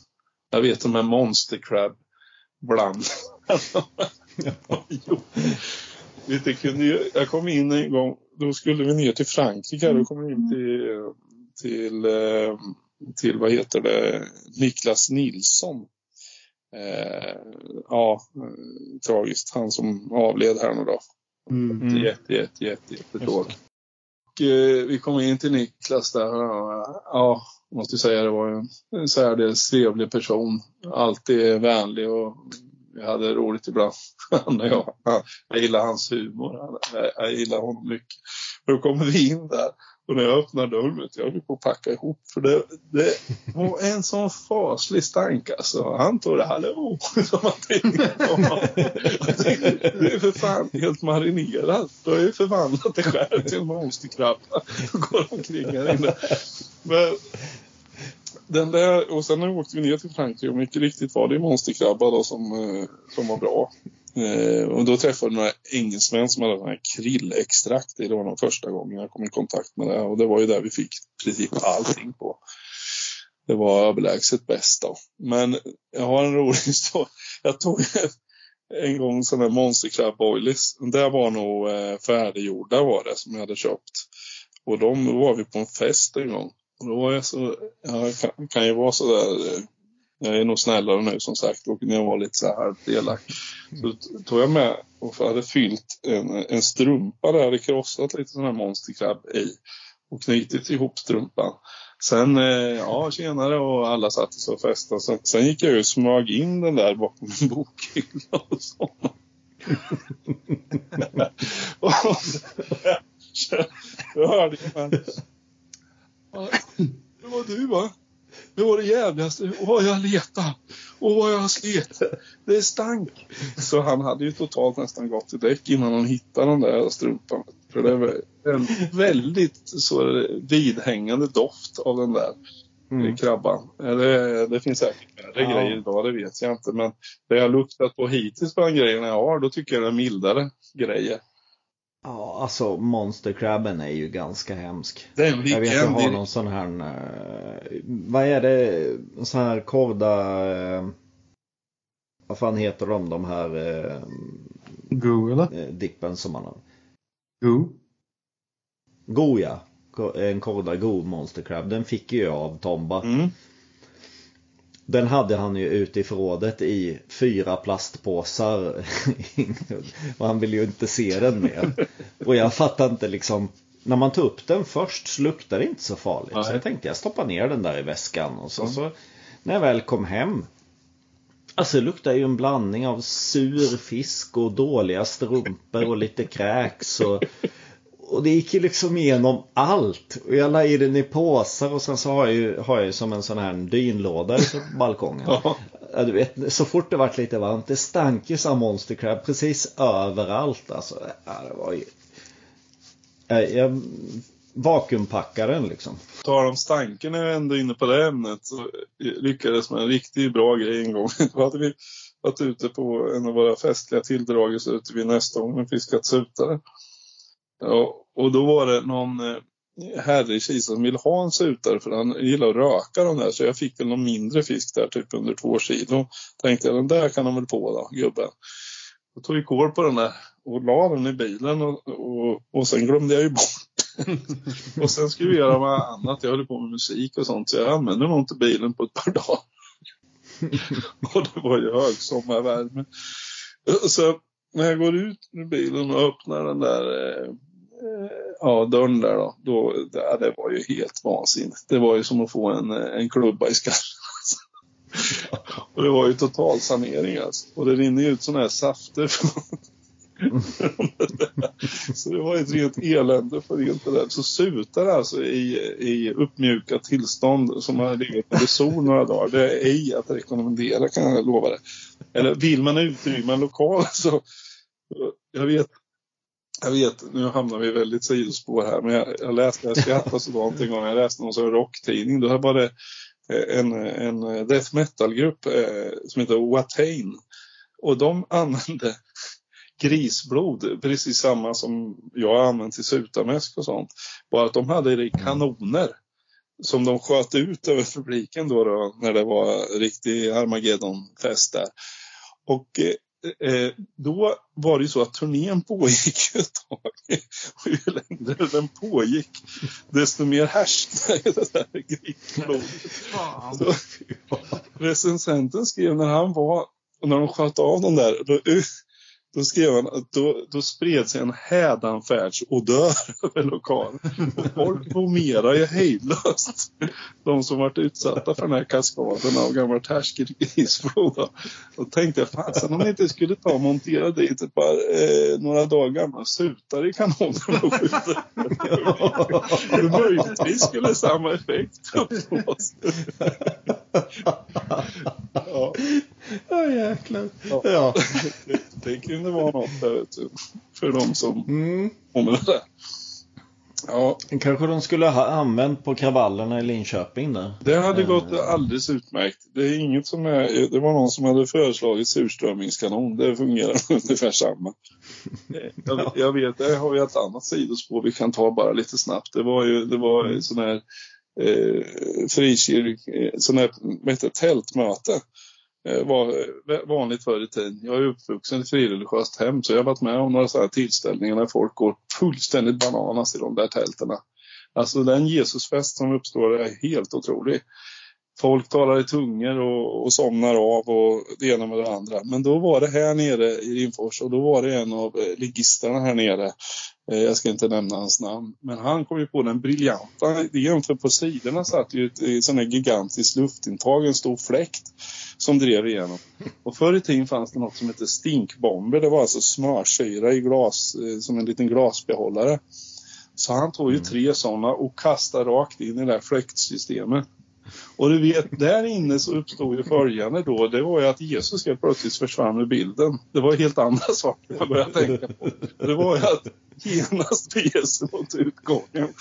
Speaker 2: Jag vet de här Monster Crab bland. du, kunde ju, jag kom in en gång, då skulle vi ner till Frankrike, då kom vi in till, till, eh, till vad heter det, Niklas Nilsson. Eh, ja, eh, tragiskt. Han som avled här nu då.
Speaker 1: Mm.
Speaker 5: Mm.
Speaker 2: Jätte, jätte, jätte, jättetråkigt. Och, eh, vi kom in till Niklas där. och, Ja, måste säga det var en- särdeles trevlig person. Alltid vänlig och vi hade roligt ibland. Han och jag. Jag gillar hans humor. Jag gillar honom mycket. Då kommer vi in där. Och när jag öppnade dörren, vet jag höll på att packa ihop. För det, det var en sån faslig stank alltså. Han tog det hallå. Som att Jag tänkte, Du är för fan helt marinerad. Du har ju förvandlat dig själv till en monsterkrabba. Och går omkring här inne. Men, den där, och sen när vi åkte vi ner till Frankrike och mycket riktigt var det monsterkrabba då som, eh, som var bra. Eh, och då träffade jag några engelsmän som hade här krillextrakt. Det var nog första gången jag kom i kontakt med det. Och det var ju där vi fick i princip allting på. Det var överlägset bäst då. Men jag har en rolig historia. Jag tog en gång sån här Monster Crab Boilies. Det var nog eh, färdiggjorda var det som jag hade köpt. Och de var vi på en fest en gång. Och då var jag så, jag kan, kan ju vara så där eh, jag är nog snällare nu som sagt och när jag var lite så här elak. Så t- tog jag med och hade fyllt en, en strumpa där, hade krossat lite sån här monsterkrabb i och knutit ihop strumpan. Sen, eh, ja tjenare och alla satte sig och festade. Sen, sen gick jag ju och smög in den där bakom en bokhylla och så. och så, hörde jag en, "Ja, Det var du va? Det var det jävligaste. Vad jag letade. Och vad jag slet. Det stank. Så han hade ju totalt nästan gått i däck innan han hittade den där strumpan. För det var en väldigt så vidhängande doft av den där
Speaker 5: Mm.
Speaker 2: krabban. Det, det finns säkert värre
Speaker 5: Ja.
Speaker 2: grejer idag, det vet jag inte. Men det jag luktat på hittills på den grejerna jag har, då tycker jag det är mildare grejer.
Speaker 5: Ja, alltså Monster Crabben är ju ganska hemsk.
Speaker 2: Den
Speaker 5: Jag vet
Speaker 2: vilken
Speaker 5: har någon sån här, eh, vad är det, sån här korda, eh, vad fan heter de, de här eh,
Speaker 1: Go eller?
Speaker 5: eh, dippen som man har?
Speaker 1: Go.
Speaker 5: Goja, Ko- en korda go Monster Crab, den fick ju jag av Tomba.
Speaker 2: Mm.
Speaker 5: Den hade han ju ute i förrådet i fyra plastpåsar. och han ville ju inte se den mer. Och jag fattar inte liksom. När man tog upp den först så luktade det inte så farligt. Så
Speaker 2: Nej.
Speaker 5: jag tänkte jag stoppar ner den där i väskan. Och så,
Speaker 2: Mm.
Speaker 5: så när jag väl kom hem. Alltså det luktar ju en blandning av sur fisk och dåliga strumpor och lite kräks. Och, och det gick ju liksom igenom allt. Och jag la i den i påsar och sen så har jag ju, har jag ju som en sån här dynlåda på balkongen.
Speaker 2: Ja.
Speaker 5: Du vet, så fort det vart lite varmt, det stank ju som Monster Crab precis överallt alltså. Ja, det var ju... Jag, jag vakuumpackade den liksom.
Speaker 2: Tar om stanken är jag ändå inne på det ämnet så lyckades med en riktigt bra grej en gång. Då hade vi varit ute på en av våra festliga tilldragelser ute vid Nästången och fiskat sutare. Och då var det någon eh, herre i Kisa som ville ha en sutare för han gillar att röka de där så jag fick väl någon mindre fisk där typ under två kilo. Tänkte jag den där kan han väl på då gubben. Jag tog ju kål på den där och la den i bilen och, och, och sen glömde jag ju bort och sen skulle vi göra vad annat. Jag höll på med musik och sånt så jag använde nog inte bilen på ett par dagar. och det var ju högsommarvärme. Så när jag går ut ur bilen och öppnar den där eh, ja, dörren där då. då det, det var ju helt vansinnigt. Det var ju som att få en, eh, en klubba i skallen. och det var ju total sanering alltså. Och det rinner ju ut sådana här safter från så det var ett rent elände för rent det där. Så sutar alltså i, i uppmjukat tillstånd som har legat under sol några dagar. Det är ej att rekommendera kan jag lova det. Eller vill man utrymma en lokal så jag vet jag vet, nu hamnar vi väldigt sidospår här, men jag, jag läste, jag skrattade sådant en gång, jag läste någon sån rocktidning, då var det eh, en, en death metal-grupp eh, som heter Watain. Och de använde grisblod, precis samma som jag använt till sutamäsk och sånt. Bara att de hade det i kanoner som de sköt ut över publiken då, då när det var riktig Armageddon-fest där. Och eh, eh, då var det ju så att turnén pågick ett tag. Och ju längre den pågick, desto mer härsknade det där grisblodet. Så, recensenten skrev när han var, och när de sköt av dem där, då, då skrev han att då, då spred sig en hädanfärdsodör över lokalen. Och folk vomerade ju hejdlöst. De som varit utsatta för den här kaskaden av gammalt härskgrisblod. då. Tänkte jag, fasen om ni inte skulle ta och montera dit ett par, eh, några dagar gamla sutare i kanonen och skjuta. Möjligtvis skulle samma effekt uppnås. ja.
Speaker 5: Ja jäklar.
Speaker 2: Ja.
Speaker 5: Ja.
Speaker 2: Det, det kunde vara något där, vet du, för de som
Speaker 5: Mm.
Speaker 2: kommer det där. Ja,
Speaker 5: Kanske de skulle ha använt på kravallerna i Linköping där.
Speaker 2: det hade gått alldeles utmärkt. Det är inget som är, det var någon som hade föreslagit surströmmingskanon. Det fungerar ungefär samma. Jag, jag vet, det har vi ett annat sidospår vi kan ta bara lite snabbt. Det var ju, det var ju sån här eh, frikyrk, eh, sån här, vad heter det, tältmöte. Eh, var eh, vanligt förr i tiden. Jag är uppvuxen i ett frireligiöst hem så jag har varit med om några sådana här tillställningar när folk går fullständigt bananas i de där tälterna. Alltså den Jesusfest som uppstår är helt otrolig. folk talar i tungor och, och somnar av och det ena med det andra. Men då var det här nere i Rimfors och då var det en av eh, ligisterna här nere. Eh, jag ska inte nämna hans namn. Men han kom ju på den briljanta idén för på sidorna satt ju ett, ett sån här gigantiskt luftintag, en stor fläkt som drev igenom. Och förr i tiden fanns det något som hette stinkbomber. Det var alltså smörsyra i glas, eh, som en liten glasbehållare. Så han tog ju tre sådana och kastade rakt in i det här fläktsystemet. Och du vet, där inne så uppstod ju följande då. Det var ju att Jesus helt plötsligt försvann ur bilden. Det var helt andra saker jag började tänka på. Det var ju att genast sig mot utgången.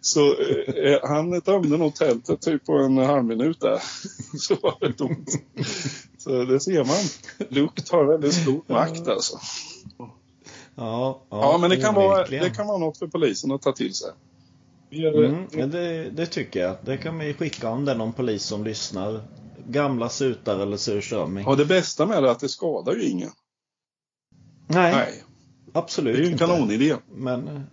Speaker 2: Så eh, han tömde nog tältet typ på en halv minut där. Så var det tomt. Så det ser man. Lukt har väldigt stor makt alltså.
Speaker 5: Ja,
Speaker 2: Ja, men det kan, vara, det kan vara något för polisen att ta till sig.
Speaker 5: Mm, det, det tycker jag. Det kan vi skicka om det är någon polis som lyssnar. Gamla sutar eller surströmming.
Speaker 2: Ja, det bästa med det är att det skadar ju ingen.
Speaker 5: Nej,
Speaker 2: Nej,
Speaker 5: absolut
Speaker 2: det är ju en
Speaker 5: inte.
Speaker 2: kanonidé.
Speaker 5: Men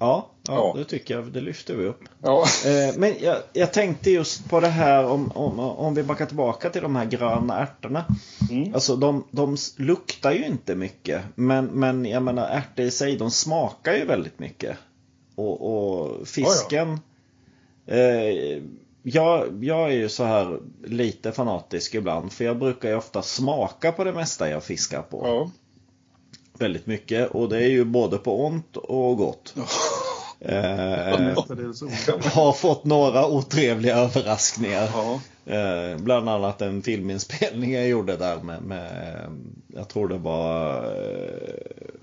Speaker 5: ja, ja,
Speaker 2: Ja.
Speaker 5: det tycker jag. Det lyfter vi upp.
Speaker 2: Ja.
Speaker 5: Eh, men jag, jag tänkte just på det här om, om, om vi backar tillbaka till de här gröna ärtorna.
Speaker 2: Mm.
Speaker 5: Alltså de, de luktar ju inte mycket. Men, men jag menar ärtor i sig, de smakar ju väldigt mycket. Och, och fisken. Eh, jag, jag är ju så här lite fanatisk ibland. För jag brukar ju ofta smaka på det mesta jag fiskar på.
Speaker 2: Ja.
Speaker 5: Väldigt mycket. Och det är ju både på ont och gott. Eh, har fått några otrevliga överraskningar.
Speaker 2: Ja.
Speaker 5: Eh, bland annat en filminspelning jag gjorde där med, med jag tror det var eh,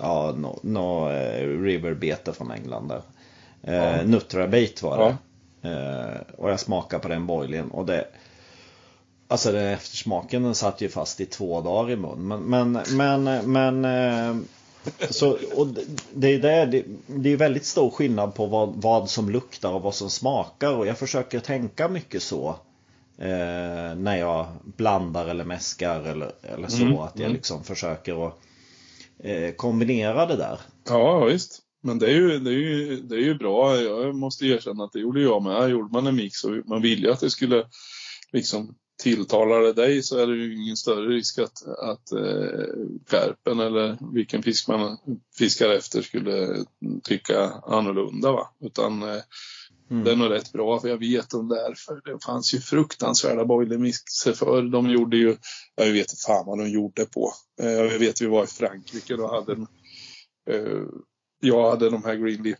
Speaker 5: ja, no, no, eh, riverbete från England där. Eh,
Speaker 2: Ja.
Speaker 5: Nuttrabait var det. Eh, och jag smakade på den boilien och det Alltså den eftersmaken den satt ju fast i två dagar i mun. Men, men, men, men eh, så, och det- är det, det, det är väldigt stor skillnad på vad, vad som luktar och vad som smakar och jag försöker tänka mycket så. Eh, när jag blandar eller mäskar eller, eller så.
Speaker 2: Mm,
Speaker 5: att jag
Speaker 2: mm.
Speaker 5: liksom försöker att Eh, kombinera det där.
Speaker 2: Ja, visst. Men det är, ju, det, är ju, det är ju bra. Jag måste erkänna att det gjorde jag med. Gjorde man en mix och man ville att det skulle liksom tilltala dig så är det ju ingen större risk att, att eh, eller vilken fisk man fiskar efter skulle tycka annorlunda. Va? Utan eh,
Speaker 5: Mm.
Speaker 2: det är nog rätt bra för jag vet om det är för det fanns ju fruktansvärda boilermixer för De gjorde ju, jag vet inte fan vad de gjorde på. Eh, jag vet vi var i Frankrike och hade en Eh, jag hade de här Greenleaf,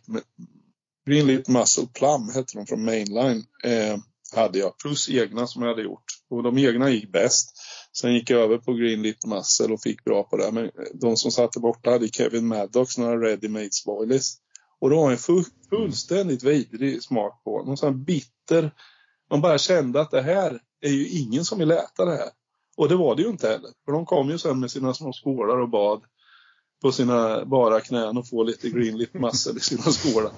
Speaker 2: Greenleaf Muscle Plum hette de från Mainline. Eh, hade jag plus egna som jag hade gjort. Och de egna gick bäst. Sen gick jag över på Greenleaf Muscle och fick bra på det. Men de som satte borta hade Kevin Maddox några ready made spoilers. Och det var en full, fullständigt vidrig smak på. Någon sån bitter. Man bara kände att det här är ju ingen som vill äta det här. Och det var det ju inte heller. För de kom ju sen med sina små skålar och bad på sina bara knän och få lite greenleaf massor i sina skålar.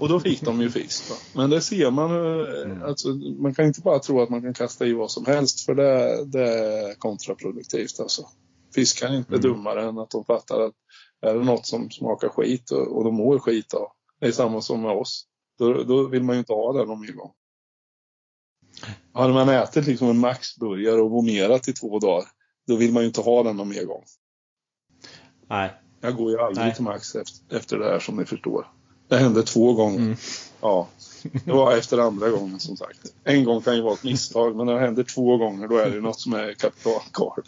Speaker 2: Och då fick de ju fisk. Va? Men det ser man, eh, alltså, man kan inte bara tro att man kan kasta i vad som helst för det, det är kontraproduktivt. Alltså. Fiskar är inte
Speaker 5: Mm.
Speaker 2: dummare än att de fattar att är det något som smakar skit och, och de mår skit av, det är samma som med oss. Då, då vill man ju inte ha mer gång. Hade man ätit liksom en maxburgare och vomerat i två dagar, då vill man ju inte ha den någon mer gång.
Speaker 5: Nej.
Speaker 2: Jag går ju aldrig
Speaker 5: Nej.
Speaker 2: till Max efter, efter det här som ni förstår. Det hände två gånger.
Speaker 5: Mm.
Speaker 2: Ja, det var efter andra gången som sagt. En gång kan ju vara ett misstag, men när det händer två gånger då är det något som är kapitalgalet.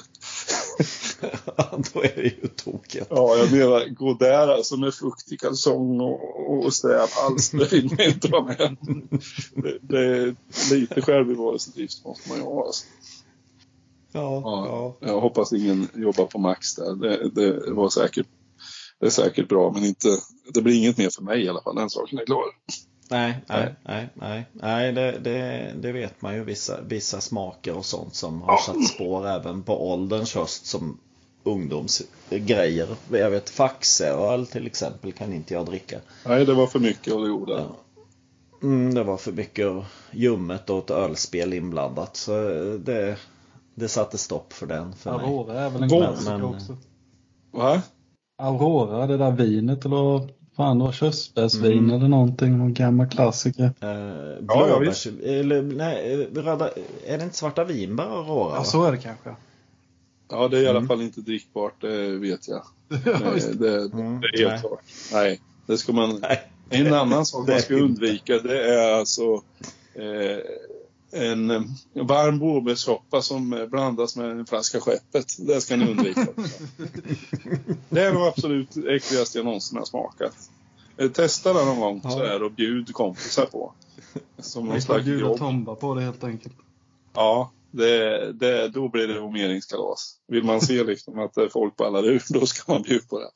Speaker 5: Då är det ju tokigt.
Speaker 2: Ja, jag menar, gå där alltså med fuktig kalsong och, och sträv alls, det vill man inte vara med. Det, det är lite självbevarelsedrift måste man ju ha. Alltså.
Speaker 5: Ja,
Speaker 2: Ja.
Speaker 5: ja.
Speaker 2: Jag hoppas ingen jobbar på Max där. Det, det var säkert, det är säkert bra, men inte, det blir inget mer för mig i alla fall. Den saken är klar.
Speaker 5: Nej,
Speaker 2: Nej.
Speaker 5: nej, nej, nej, det, det, det vet man ju vissa, vissa smaker och sånt som har satt spår även på ålderns höst som ungdomsgrejer. Jag vet faxöl till exempel kan inte jag dricka.
Speaker 2: Nej, det var för mycket och det gjorde det.
Speaker 5: Mm, det var för mycket ljummet och ett ölspel inblandat. Så det, det satte stopp för den för mig.
Speaker 1: Aurora är väl en klassiker också.
Speaker 2: Va?
Speaker 1: Aurora, det där vinet eller Fan, det var körsbärsvin
Speaker 5: Mm.
Speaker 1: eller någonting. Någon gammal klassiker.
Speaker 5: Eh,
Speaker 2: ja,
Speaker 5: blåbärs, eller nej, eh, röda, är det inte svarta vinbär och råra?
Speaker 1: Ja, så är det kanske.
Speaker 2: Ja, det är i alla
Speaker 5: Mm.
Speaker 2: fall inte drickbart, det vet jag.
Speaker 1: Ja.
Speaker 2: Det, det,
Speaker 5: Mm,
Speaker 2: det är helt
Speaker 5: nej.
Speaker 2: klart. Nej, det ska man...
Speaker 5: Nej.
Speaker 2: En annan sak man ska undvika det är alltså eh, en eh, varm blåbärssoppa som eh, blandas med en flaska Skeppet. Det ska ni undvika. det är nog absolut äckligaste jag någonsin har smakat. Eh, Testa det någon gång så här och bjud kompisar på. Som någon slags
Speaker 1: bjuda
Speaker 2: jobb.
Speaker 1: Tomba på det helt enkelt.
Speaker 2: Ja, det, det, då blir det homeringskalas. Vill man se liksom att folk ballar ur, då ska man bjuda på det.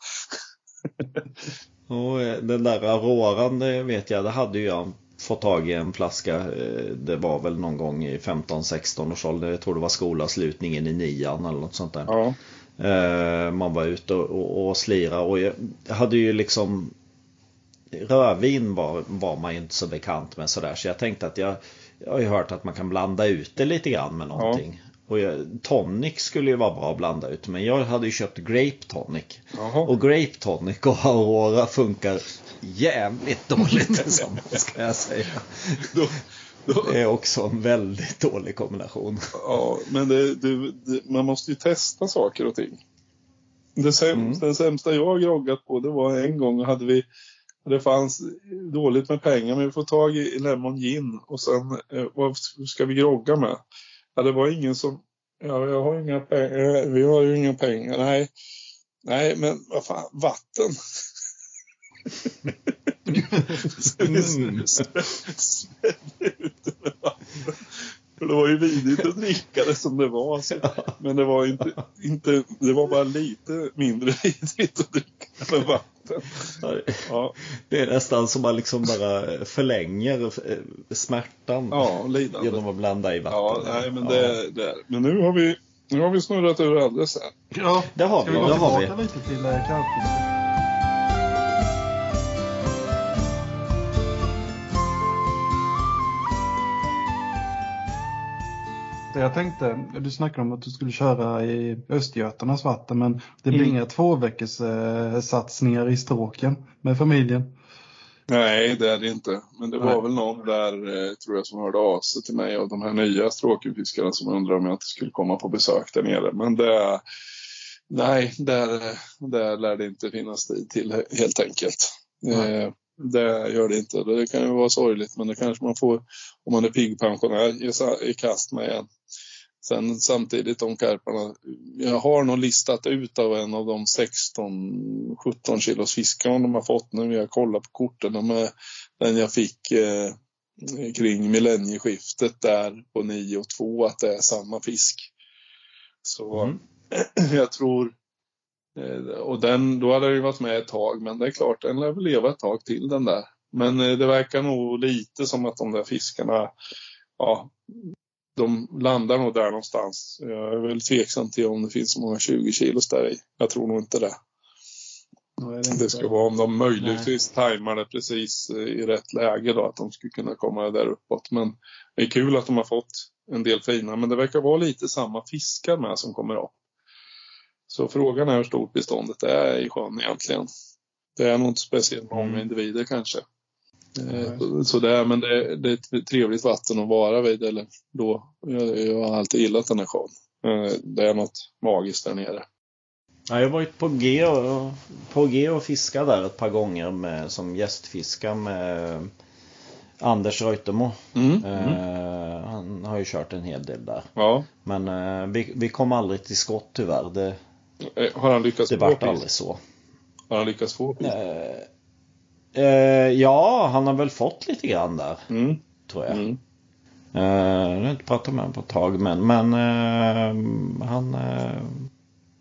Speaker 5: Och den där råran, det vet jag, det hade ju jag fått tag i en flaska. eh, Det var väl någon gång i 15-16 års ålder. Jag tror det var skolavslutningen i nian eller något sånt där.
Speaker 2: Ja,
Speaker 5: Eh, Man var ute och, och, och slira och jag hade ju liksom Rödvin var, var man ju inte så bekant med sådär så jag tänkte att jag Jag har ju hört att man kan blanda ut det lite grann med någonting. Och tonic skulle ju vara bra att blanda ut men jag hade ju köpt grape tonic.
Speaker 2: Jaha.
Speaker 5: Och grape tonic och Aurora funkar jävligt dåligt tillsammans kan jag säga.
Speaker 2: Då, då,
Speaker 5: Det är också en väldigt dålig kombination.
Speaker 2: ja, men det, det, det, man måste ju testa saker och ting. Det sämsta, Den sämsta jag groggat på det var en gång hade vi det fanns dåligt med pengar men vi får tag i Lemon Gin och sen eh, vad ska vi grogga med? Ja, det var ingen som Ja, jag har inga pengar. Vi har ju inga pengar. Nej, nej men vad fan, vatten.
Speaker 5: Mm.
Speaker 2: Ut med vatten. För det var ju vidigt att dricka det som det var. Så. Men det var inte, inte, det var bara lite mindre vidigt att dricka med vatten. Ja,
Speaker 5: Det är nästan som man liksom bara förlänger eh, smärtan
Speaker 2: ja lidande.
Speaker 5: genom att blanda i vatten.
Speaker 2: Ja, nej men det, det Men nu har vi, nu har vi snurrat ur alldeles här.
Speaker 1: Ja,
Speaker 5: Det har
Speaker 1: ska
Speaker 5: vi,
Speaker 1: vi gå
Speaker 5: det har
Speaker 1: tillbaka
Speaker 5: vi.
Speaker 1: lite till eh, Det jag tänkte, du snackade om att du skulle köra i Östergötarnas vatten men det blir
Speaker 2: Mm.
Speaker 1: inga två veckors eh, satsningar i stråken med familjen.
Speaker 2: Nej, det är det inte. Men det var
Speaker 1: Nej.
Speaker 2: väl någon där, eh, tror jag, som hörde av sig till mig av de här nya stråkfiskarna som undrade om jag inte skulle komma på besök där nere. Men det, nej, där, där lär det inte finnas tid till he- helt enkelt. Eh, det gör det inte. Det kan ju vara sorgligt, men det kanske man får om man är pigg pensionär ge sig i kast med igen. Sen samtidigt de karparna. Jag har nog listat ut av en av de 16-17 kilos fiskarna de har fått nu. Jag kollar på korten. De är den jag fick eh, kring millennieskiftet där på 9 och 2 att det är samma fisk. Så
Speaker 5: Mm.
Speaker 2: jag tror och den, då hade den ju varit med ett tag men det är klart den lär väl leva ett tag till den där. Men eh, det verkar nog lite som att de där fiskarna ja, de landar nog där någonstans. Jag är väl tveksam till om det finns så många 20 kilos där i. Jag tror nog inte det.
Speaker 1: Det
Speaker 2: Det ska vara om de möjligtvis tajmar det precis eh, i rätt läge då, att de skulle kunna komma där uppåt. Men det är kul att de har fått en del fina, men det verkar vara lite samma fiskar med som kommer upp. Så frågan är hur stort beståndet är i sjön egentligen. Det är nog inte speciellt många
Speaker 5: Mm.
Speaker 2: individer kanske. Eh, Så det är, men det, det är ett trevligt vatten att vara vid. Eller då. Jag, jag har alltid gillat den här sjön. Eh, Det är något magiskt där nere.
Speaker 5: Ja, jag har varit på G och, på G och fiskat där ett par gånger med, som gästfiska med Anders Reutermo.
Speaker 2: Mm.
Speaker 5: Eh, han har ju kört en hel del där.
Speaker 2: Ja.
Speaker 5: Men eh, vi, vi kom aldrig till skott tyvärr. Det,
Speaker 2: Har han lyckats
Speaker 5: det
Speaker 2: få
Speaker 5: vart
Speaker 2: fisk?
Speaker 5: aldrig så.
Speaker 2: Har han lyckats få fisk?
Speaker 5: Eh, eh, ja, han har väl fått lite grann där,
Speaker 2: Mm.
Speaker 5: tror jag.
Speaker 2: Mm.
Speaker 5: Eh, jag har inte pratat med honom på ett tag, men, men eh, han, eh,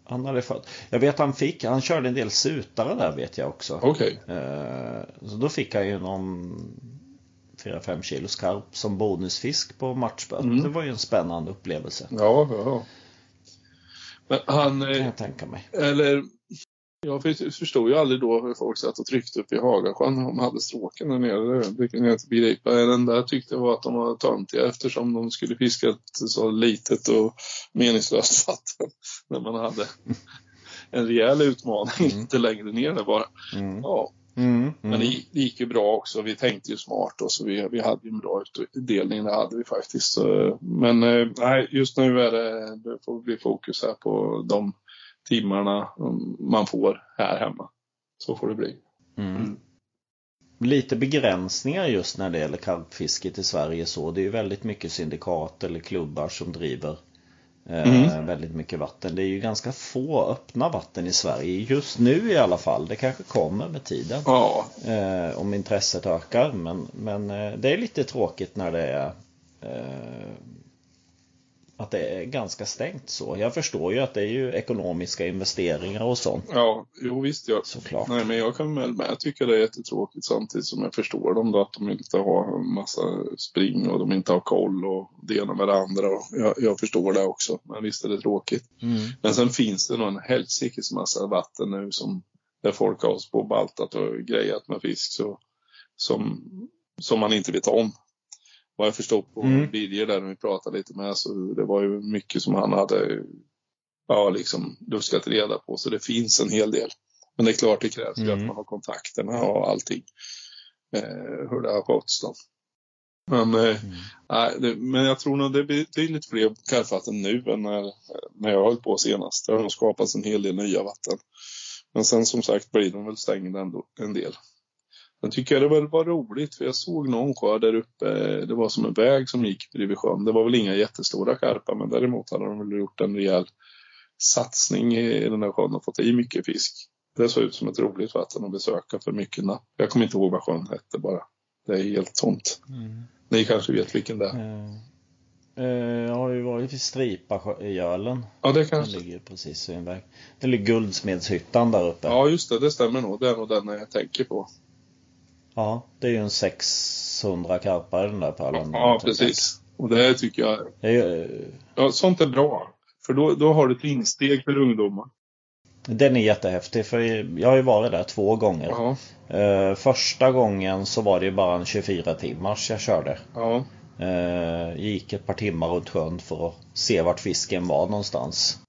Speaker 5: han hade fått. Jag vet han fick, han körde en del sutare där vet jag också.
Speaker 2: Okej.
Speaker 5: Eh, så då fick han ju någon 4-5 kilos karp som bonusfisk på matchböt.
Speaker 2: Mm.
Speaker 5: Det var ju en spännande upplevelse.
Speaker 2: Ja, ja, ja. Men han,
Speaker 5: Kan
Speaker 2: eh,
Speaker 5: jag tänka mig.
Speaker 2: eller jag för- förstod ju aldrig då hur folk satt och tryckte upp i Hagasjön de hade stråken där nere. Det kan jag inte begripa. Där tyckte jag var att de var töntiga eftersom de skulle fiska ett så litet och meningslöst vatten. När man hade en rejäl utmaning
Speaker 5: Mm.
Speaker 2: lite längre ner där bara.
Speaker 5: Mm.
Speaker 2: Ja,
Speaker 5: Mm,
Speaker 2: Men det, gick- det gick ju bra också. Vi tänkte ju smart och så vi, vi hade ju en bra utdelning. Det hade vi faktiskt. Men eh, nej, just nu är det, det får bli fokus här på de timmarna mm, man får här hemma. Så får det bli.
Speaker 5: Mm. Lite begränsningar just när det gäller karpfisket i Sverige så. Det är ju väldigt mycket syndikat eller klubbar som driver
Speaker 2: Mm.
Speaker 5: väldigt mycket vatten. Det är ju ganska få öppna vatten i Sverige. Just nu i alla fall. Det kanske kommer med tiden.
Speaker 2: Ja,
Speaker 5: Eh, om intresset ökar. Men, men eh, det är lite tråkigt när det är eh, att det är ganska stängt så. Jag förstår ju att det är ju ekonomiska investeringar och sånt
Speaker 2: ja jo visst. Ja.
Speaker 5: såklart.
Speaker 2: Nej, men jag kan väl med. Jag tycker det är jättetråkigt samtidigt som jag förstår dem då att de inte har en massa spring och de inte har koll och det ena med det andra. Jag, jag förstår det också. Men visst är det tråkigt.
Speaker 5: Mm.
Speaker 2: Men sen finns det nog en helsikes massa vatten nu som där folk har på baltat och grejat med fisk så, som, som man inte vet om. Vad jag förstår på
Speaker 5: Mm.
Speaker 2: Birger där när vi pratade lite med så det var ju mycket som han hade ja, liksom luskat reda på. Så det finns en hel del. Men det är klart det krävs
Speaker 5: Mm.
Speaker 2: att man har kontakterna och allting. Eh, hur det har skötts då. Men, eh, nej, det, men jag tror nog det är betydligt fler karpvatten nu än när, när jag höll på senast. Det har nog skapats en hel del nya vatten. Men sen som sagt blir de väl stängda ändå en del. Sen tycker jag det var, var roligt för jag såg någon sjö där uppe. Det var som en väg som gick bredvid sjön. Det var väl inga jättestora karpar men däremot hade de väl gjort en rejäl satsning i den här sjön och fått i mycket fisk. Det såg ut som ett roligt vatten att besöka för mycket napp. Jag kommer inte ihåg vad sjön hette bara. Det är helt tomt.
Speaker 5: Mm.
Speaker 2: Ni kanske vet vilken det är?
Speaker 5: Eh, jag har ju varit vid Stripagölen.
Speaker 2: Ja, det
Speaker 5: Den
Speaker 2: kanske.
Speaker 5: ligger precis vid en väg. Det ligger Guldsmedshyttan där uppe.
Speaker 2: Ja, just det. Det stämmer nog. Det är nog den jag tänker på.
Speaker 5: Ja, det är ju en 600 karpar den där pärlan.
Speaker 2: Ja, precis. Och det tycker jag,
Speaker 5: Det är,
Speaker 2: ja, sånt är bra. För då, då har du ett insteg för ungdomar.
Speaker 5: den är jättehäftig för jag har ju varit där två gånger. Eh, första gången så var det ju bara en 24 timmars jag körde.
Speaker 2: ja,
Speaker 5: Eh, gick ett par timmar runt sjön för att se vart fisken var någonstans.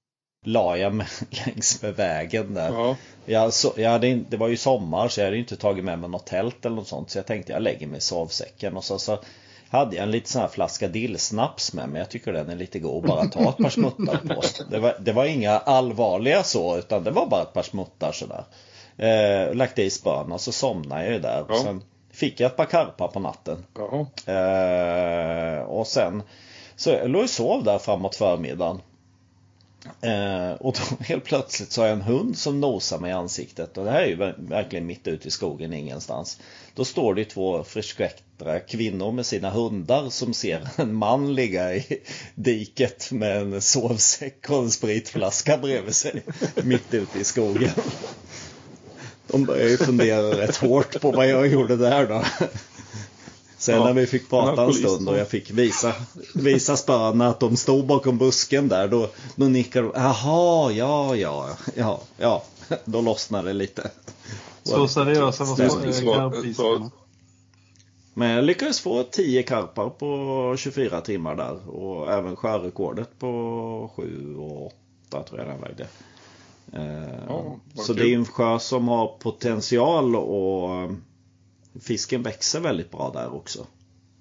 Speaker 5: La jag mig längs med vägen där.
Speaker 2: ja.
Speaker 5: Jag, så, jag hade, det var ju sommar så jag hade inte tagit med mig något tält eller något sånt. Så jag tänkte jag lägger mig i sovsäcken. Och så, så hade jag en liten sån här flaska dillsnaps med mig. Jag tycker den är lite god. Bara ta ett par smuttar på. Det var, det var inga allvarliga så utan det var bara ett par smuttar sådär. Eh, lagt i spön och så somnade jag ju där.
Speaker 2: Ja.
Speaker 5: Sen fick jag ett par karpar på natten.
Speaker 2: ja.
Speaker 5: Eh, och sen så jag låg och sov där framåt förmiddagen. Eh, och då helt plötsligt så har jag en hund som nosar mig i ansiktet. Och det här är ju verkligen mitt ute i skogen ingenstans. Då står det ju två förskräckta kvinnor med sina hundar som ser en man ligga i diket med en sovsäck och en spritflaska bredvid sig. Mitt ute i skogen. De börjar ju fundera rätt hårt på vad jag gjorde där då. Sen
Speaker 2: Ja,
Speaker 5: när vi fick prata en stund och jag fick visa, visa spöna att de stod bakom busken där. Då, då nickade de. Jaha, ja, ja, ja, ja. Då lossnade det lite.
Speaker 1: Så seriösa var karpfiskarna.
Speaker 5: Men jag lyckades få 10 karpar på 24 timmar där. Och även sjörekordet på 7 och 8 tror jag den vägde. Eh,
Speaker 2: Ja, vad
Speaker 5: så
Speaker 2: kul.
Speaker 5: det är en sjö som har potential och eh, fisken växer väldigt bra där också.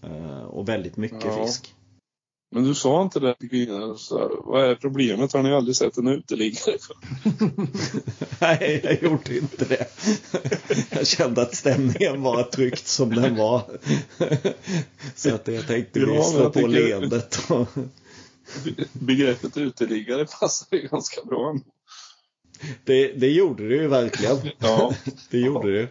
Speaker 5: Eh, Och väldigt mycket
Speaker 2: Ja.
Speaker 5: fisk.
Speaker 2: Men du sa inte det till vad är problemet? Har ni aldrig sett en uteliggare?
Speaker 5: Nej, jag gjorde inte det. Jag kände att stämningen var tryggt som den var. Så att jag tänkte
Speaker 2: Ja,
Speaker 5: lyssna på
Speaker 2: tycker-
Speaker 5: leendet. och-
Speaker 2: Begreppet uteliggare passar ju ganska bra.
Speaker 5: Det, det gjorde det ju verkligen.
Speaker 2: Ja,
Speaker 5: Det gjorde det.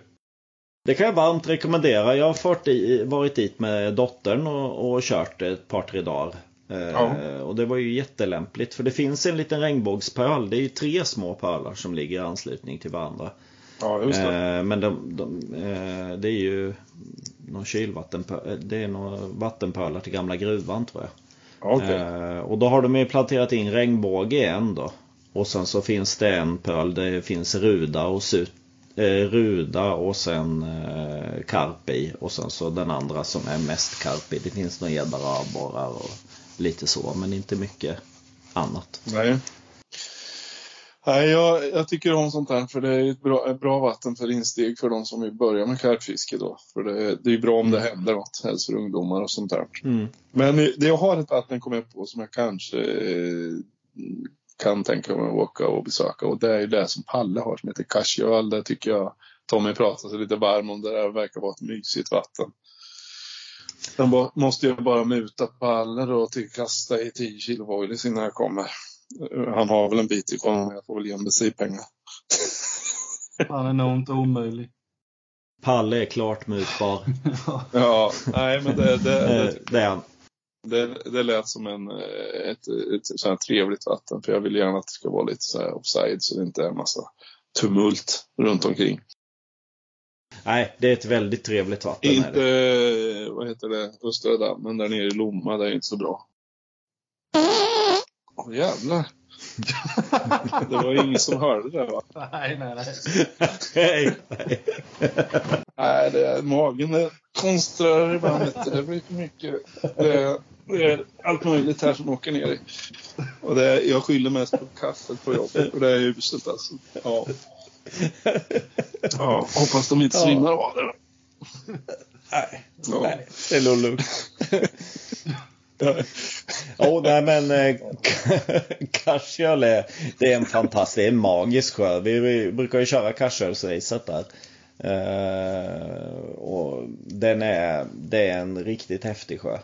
Speaker 5: Det kan jag varmt rekommendera. Jag har i, varit dit med dottern och, och kört ett par tre dagar. Eh,
Speaker 2: Ja.
Speaker 5: Och det var ju jättelämpligt för det finns en liten regnbågspöl. Det är ju tre små pölar som ligger i anslutning till varandra.
Speaker 2: ja just det.
Speaker 5: Eh, men de, de, eh, det är ju någon kylvattenpöl. Det är några vattenpölar till gamla gruvan tror jag.
Speaker 2: Ja, Okej.
Speaker 5: Eh, och då har de ju planterat in regnbåge i en då. Och sen så finns det en pöl där det finns ruda och sut, ruda och sen eh, karp i. Och sen så den andra som är mest karp i. Det finns några gäddor och abborrar och lite så men inte mycket annat.
Speaker 2: Nej. Nej, jag, jag tycker om sånt här för det är ett bra, ett bra vatten för insteg för de som vill börja med karpfiske då. För det, det är bra om det händer något, helst för ungdomar och sånt där.
Speaker 5: Mm.
Speaker 2: Men det, jag har ett vatten kom jag på som jag kanske eh, kan tänka mig att åka och besöka och det är ju det som Palle har som heter Karsjöl. Det tycker jag Tommy pratade sig lite varm om. Det där verkar vara ett mysigt vatten. Sen måste jag bara muta Palle då till kasta i 10 kilo voilis innan jag kommer. Han har väl en bit kvar men jag får väl ge honom bensinpengar.
Speaker 1: Han är nog inte omöjlig.
Speaker 5: Palle är klart mutbar.
Speaker 2: Ja, nej men det, det,
Speaker 5: Eh,
Speaker 2: det,
Speaker 5: det är han.
Speaker 2: Det, det lät som en, eh, ett, ett här trevligt vatten. För jag vill gärna att det ska vara lite så här offside så det inte är en massa tumult runt omkring.
Speaker 5: Nej, det är ett väldigt trevligt vatten.
Speaker 2: Inte,
Speaker 5: det.
Speaker 2: vad heter det, Östra dammen där nere i Lomma, det är inte så bra. Åh jävlar. Det var ingen som hörde det va?
Speaker 1: Nej, nej, nej.
Speaker 5: Nej, nej.
Speaker 2: Nej, det är magen det konstrar ibland. vet du. Det blir för mycket. Det är, det är allt möjligt här som åker ner i. Och det är, jag skyller mest på kaffet på jobbet. Och det är uselt alltså. Ja. ja hoppas de inte svimmar av det.
Speaker 5: Nej,
Speaker 2: Ja.
Speaker 5: nej, det är lugnt. oh, nej men eh, Karsjöl är, det är en fantastisk, det är en magisk sjö. Vi, vi brukar ju köra Karsjölsracet där. Uh, och den är, det är en riktigt häftig sjö.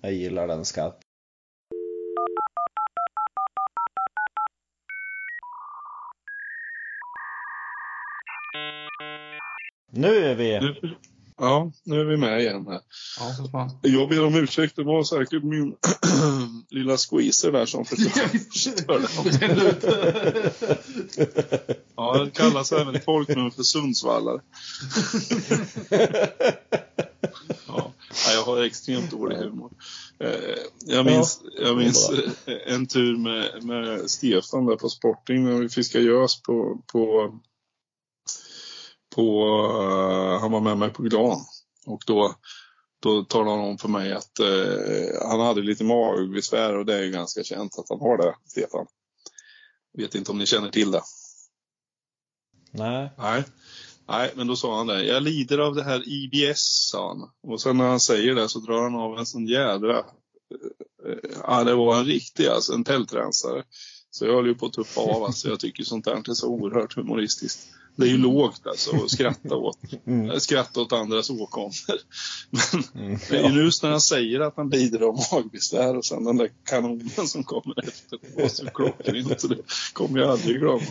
Speaker 5: Jag gillar den skarpt. Nu är vi...
Speaker 2: Ja, nu är vi med igen här.
Speaker 1: Ja, fan.
Speaker 2: Jag ber om ursäkt. Det var säkert min lilla squeezer där som förstörde. Ja, det kallas även i folkmun för Sundsvallare. Ja, jag har extremt dålig humor. Eh, Jag minns, jag minns en tur med, med Stefan där på Sporting när vi fiskade gös på, på, på eh, han var med mig på Gran. Och då, då talade han om för mig att eh, han hade lite magbesvär och det är ju ganska känt att han har det, Stefan. Vet inte om ni känner till det.
Speaker 5: Nej.
Speaker 2: Nej. Nej, men då sa han det. Jag lider av det här IBS, sa han. Och sen när han säger det så drar han av en sån jädra... eh, Ja, det var en riktig, alltså en tältrensare. Så jag höll ju på att tuppa av. Alltså, jag tycker sånt där är så oerhört humoristiskt. Det är ju lågt alltså att skratta åt.
Speaker 5: Mm.
Speaker 2: Skratta åt andras åkommor. Men
Speaker 5: Mm.
Speaker 2: det är ju just när han säger att han lider av magbesvär och sen den där kanonen som kommer efter. Var så klockrent så det kommer jag aldrig glömma.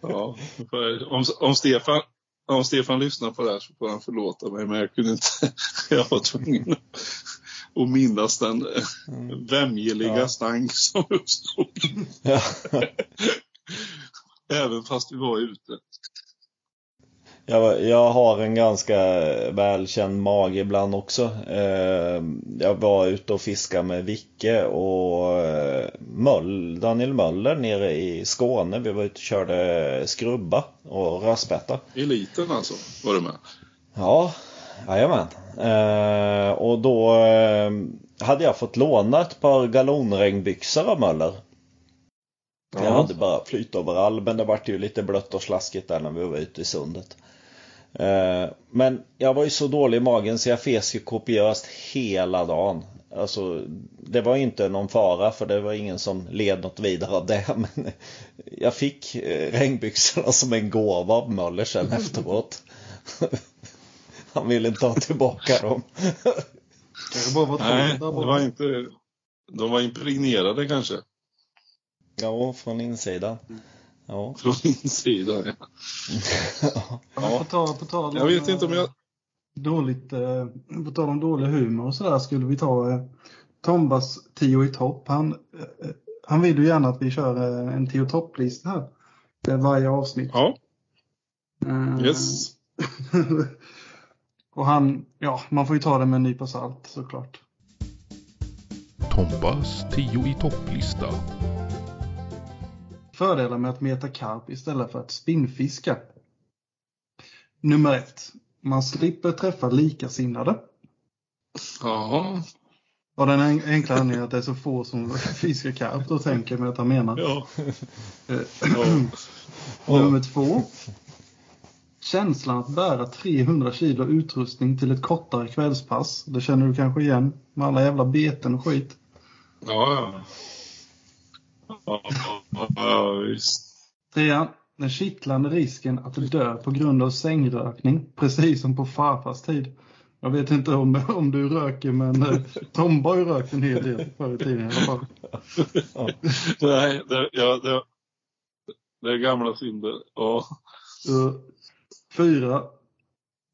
Speaker 2: ja, om, om, Stefan, om Stefan lyssnar på det här så får han förlåta mig men jag kunde inte. Jag var tvungen att minnas den mm. vämjeliga
Speaker 5: Ja.
Speaker 2: stank som uppstod.
Speaker 5: Ja.
Speaker 2: Även fast vi var ute.
Speaker 5: Jag, jag har en ganska välkänd mage ibland också. Eh, jag var ute och fiskade med Vicke och eh, Möll, Daniel Möller nere i Skåne. Vi var ute och körde skrubba och rödspätta.
Speaker 2: Eliten alltså, var du med?
Speaker 5: Ja, jajamän. Eh, och då hade jag fått låna ett par galonregnbyxor av Möller. Jag hade bara flytoverall men det vart ju lite blött och slaskigt där när vi var ute i sundet. Eh, Men jag var ju så dålig i magen så jag fes ju kopiöst hela dagen. Alltså, det var inte någon fara för det var ingen som led något vidare av det. Men jag fick eh, regnbyxorna som en gåva av Möller sen efteråt. Han ville inte ha tillbaka dem.
Speaker 1: Det bara var
Speaker 2: Nej, det
Speaker 1: där
Speaker 2: var inte... De var impregnerade kanske.
Speaker 5: Ja, från insidan. Ja.
Speaker 2: Från insidan. Ja.
Speaker 1: Ja. På tal, på tal
Speaker 2: Jag vet inte om jag...
Speaker 1: Dåligt, eh, på tal om dålig humor och sådär skulle vi ta eh, Tombas tio i topp. Han, eh, han vill ju gärna att vi kör eh, en tio topplista här. Eh, varje avsnitt.
Speaker 2: Ja,
Speaker 1: Eh,
Speaker 2: yes.
Speaker 1: och han, ja, man får ju ta det med en nypa salt såklart.
Speaker 6: Tombas 10 i topplista.
Speaker 1: Fördelar med att meta karp istället för att spinnfiska. Nummer ett. Man slipper träffa likasinnade.
Speaker 2: Ja.
Speaker 1: Och den en- enkla anledningen att det är så få som fiskar karp, då tänker jag mig att han menar.
Speaker 2: Ja.
Speaker 1: Eh,
Speaker 2: ja.
Speaker 1: Nummer två. Känslan att bära 300 kilo utrustning till ett kortare kvällspass. Det känner du kanske igen med alla jävla beten och skit.
Speaker 2: Ja, ja. Ja, ja, ja, visst.
Speaker 1: Trean. Den kittlande risken att dö på grund av sängrökning, precis som på farfars tid. Jag vet inte om, om du röker, men eh, Tomba har ju rökt en hel del förr i tiden i alla fall.
Speaker 2: Nej, det, ja, det, det är gamla synder. Ja.
Speaker 1: Fyra.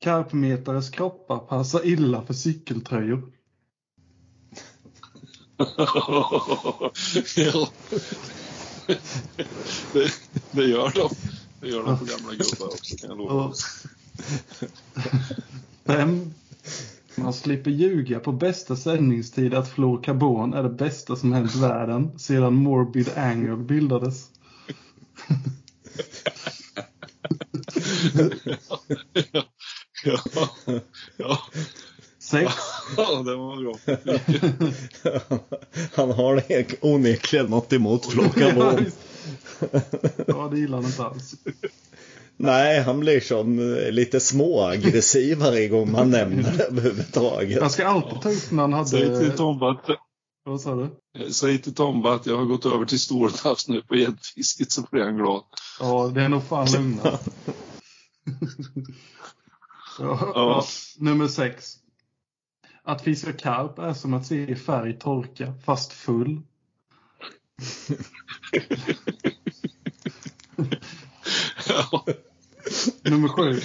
Speaker 1: Karpmetares kroppar passar illa för cykeltröjor.
Speaker 2: Ja. det, det gör de. Det gör de på gamla gubbar också kan jag lova.
Speaker 1: Fem. Man slipper ljuga på bästa sändningstid att fluorkarbon är det bästa som hänt världen sedan Morbid Anger bildades.
Speaker 2: ja, ja,
Speaker 1: Sex.
Speaker 2: ja, det var bra.
Speaker 5: Han har onekligen något emot
Speaker 1: visst. Ja, det gillar han inte alls.
Speaker 5: Nej, han blir som eh, lite småaggressiv varje gång man nämner det överhuvudtaget.
Speaker 1: Jag ska alltid ta upp när han
Speaker 2: Säg till
Speaker 1: hade...
Speaker 2: Tomba att,
Speaker 1: Vad sa du?
Speaker 2: säg till Tomba att jag har gått över till stortafs nu på gäddfisket så blir han glad.
Speaker 1: Ja, det är nog fan lugnast. ja, ja. Nummer sex. Att fiska karp är som att se färg torka, fast full.
Speaker 2: Ja.
Speaker 1: Nummer sju.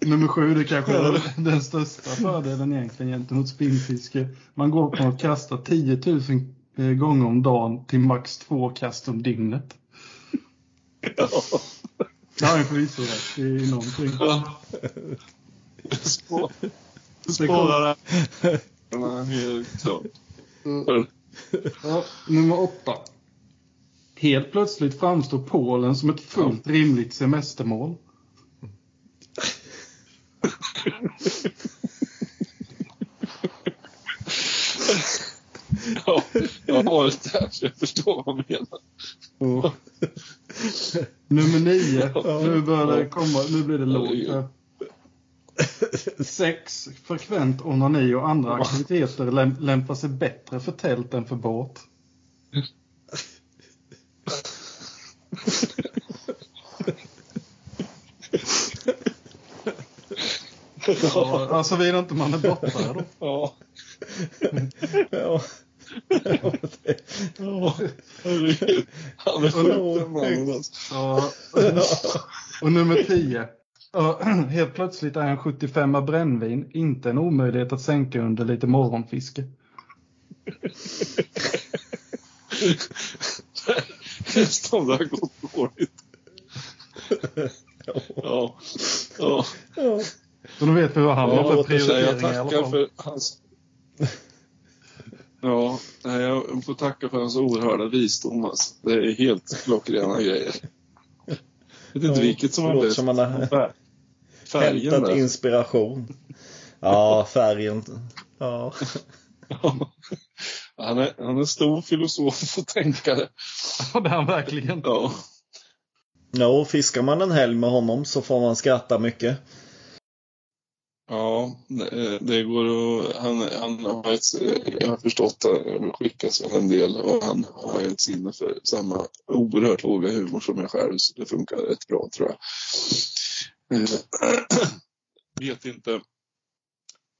Speaker 1: Nummer sju, det kanske är den största fördelen egentligen gentemot spinnfiske. Man går på att kasta 10 000 eh, gånger om dagen till max två kast om dygnet.
Speaker 2: Ja.
Speaker 1: Det har jag förvisso rätt i någonting.
Speaker 2: Ja. Spå- Spårar. Ja,
Speaker 1: nummer åtta. Helt plötsligt framstår Polen som ett fullt rimligt semestermål.
Speaker 2: Ja, jag har varit där så jag förstår vad du menar.
Speaker 1: Nummer nio. Nu börjar det komma, nu blir det lågt. Sex. Frekvent onani och andra aktiviteter läm- lämpar sig bättre för tält än för båt. Ja, alltså såvida inte man är borta då.
Speaker 2: Ja.
Speaker 5: Ja.
Speaker 2: Ja. Herregud. Han är sjuk den mannen alltså.
Speaker 1: Ja. Och nummer 10. Ja, helt plötsligt är en 75 brännvin inte en omöjlighet att sänka under lite morgonfiske.
Speaker 2: Just om det har gått dåligt. Ja. Ja.
Speaker 1: Så nu vet vi vad han har för
Speaker 2: Jag
Speaker 1: prioriteringar i alla
Speaker 2: tackar för hans... Ja, jag får tacka för hans oerhörda visdom. Alltså. Det är helt klockrena grejer. Jag vet inte
Speaker 5: Ja,
Speaker 2: vilket som var bäst.
Speaker 5: som man har
Speaker 2: Färgen
Speaker 5: Hämtat
Speaker 2: där.
Speaker 5: inspiration. Ja, färgen. Ja.
Speaker 2: Ja. Han är, han är stor filosof och tänkare.
Speaker 1: Ja, det är han verkligen.
Speaker 2: Ja.
Speaker 5: Ja, och fiskar man en helg med honom så får man skratta mycket.
Speaker 2: Ja, det, det går att... Han, han har ett, jag har förstått att det skickas en del och han har ett sinne för samma oerhört låga humor som jag själv så det funkar rätt bra tror jag. Eh, vet inte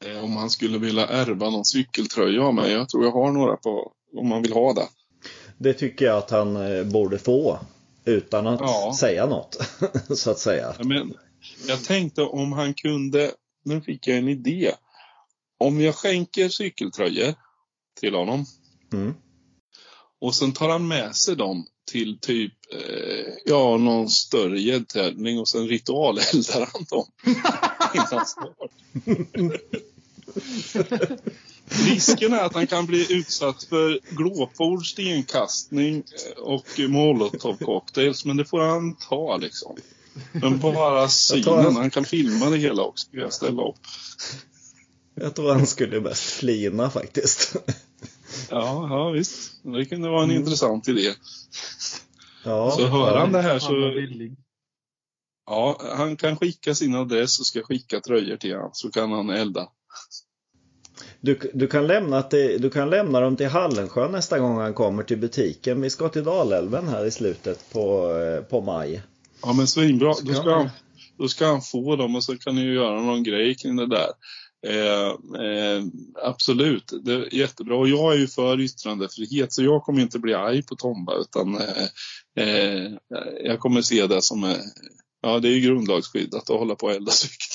Speaker 2: eh, om han skulle vilja ärva någon cykeltröja av mig. Jag tror jag har några på om man vill ha det.
Speaker 5: Det tycker jag att han eh, borde få. Utan att
Speaker 2: Ja.
Speaker 5: säga något, så att säga.
Speaker 2: Men jag tänkte om han kunde, nu fick jag en idé. Om jag skänker cykeltröjor till honom
Speaker 5: Mm.
Speaker 2: och sen tar han med sig dem till typ, eh, ja, någon större gäddtävling och sen ritualeldar han dem. innan start. Risken är att han kan bli utsatt för glåpord, stenkastning eh, och molotovcocktails, men det får han ta liksom. Men bara synen, han kan filma det hela också, jag ställa upp.
Speaker 5: Jag tror han skulle mest flina faktiskt.
Speaker 2: Ja, ja visst. Det kunde vara en intressant idé.
Speaker 5: Ja,
Speaker 2: Så hör han det här
Speaker 1: Han
Speaker 2: så,
Speaker 1: villig.
Speaker 2: ja, han kan skicka sin adress och ska skicka tröjor till honom så kan han elda.
Speaker 5: Du, du, kan lämna till, du kan lämna dem till Hallensjö nästa gång han kommer till butiken. Vi ska till Dalälven här i slutet på, eh, på maj.
Speaker 2: Ja men svinbra. Då ska,
Speaker 5: han-
Speaker 2: då ska han få dem och så kan ni ju göra någon grej kring det där. Eh, eh, absolut, det är jättebra. Och jag är ju för yttrandefrihet så jag kommer inte bli arg på Tomba utan eh, eh, jag kommer se det som eh, Ja, det är ju grundlagsskyddat att hålla på och elda cykeltröjor.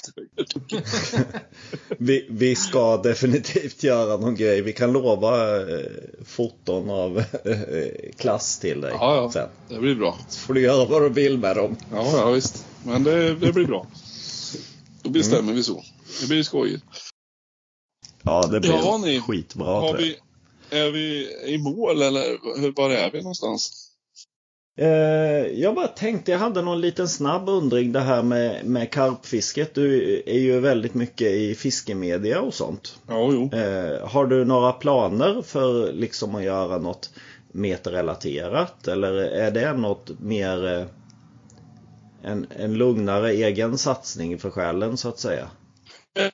Speaker 5: Vi, vi ska definitivt göra någon grej. Vi kan lova eh, foton av eh, klass till dig
Speaker 2: Ja, ja.
Speaker 5: sen.
Speaker 2: Det blir bra.
Speaker 5: Så får du göra vad du vill med dem.
Speaker 2: Ja, ja visst. Men det, det blir bra. Då bestämmer vi så. Det blir skojigt.
Speaker 5: Ja, det blir
Speaker 2: Ja, ni.
Speaker 5: skitbra
Speaker 2: Har vi, är vi i mål eller hur, var är vi någonstans?
Speaker 5: Eh, jag bara tänkte, jag hade någon liten snabb undring det här med, med karpfisket. Du är ju väldigt mycket i fiskemedia och sånt.
Speaker 2: Ja, jo.
Speaker 5: Eh, har du några planer för liksom att göra något meterrelaterat? Eller är det något mer eh, en, en lugnare egen satsning för själen så att säga?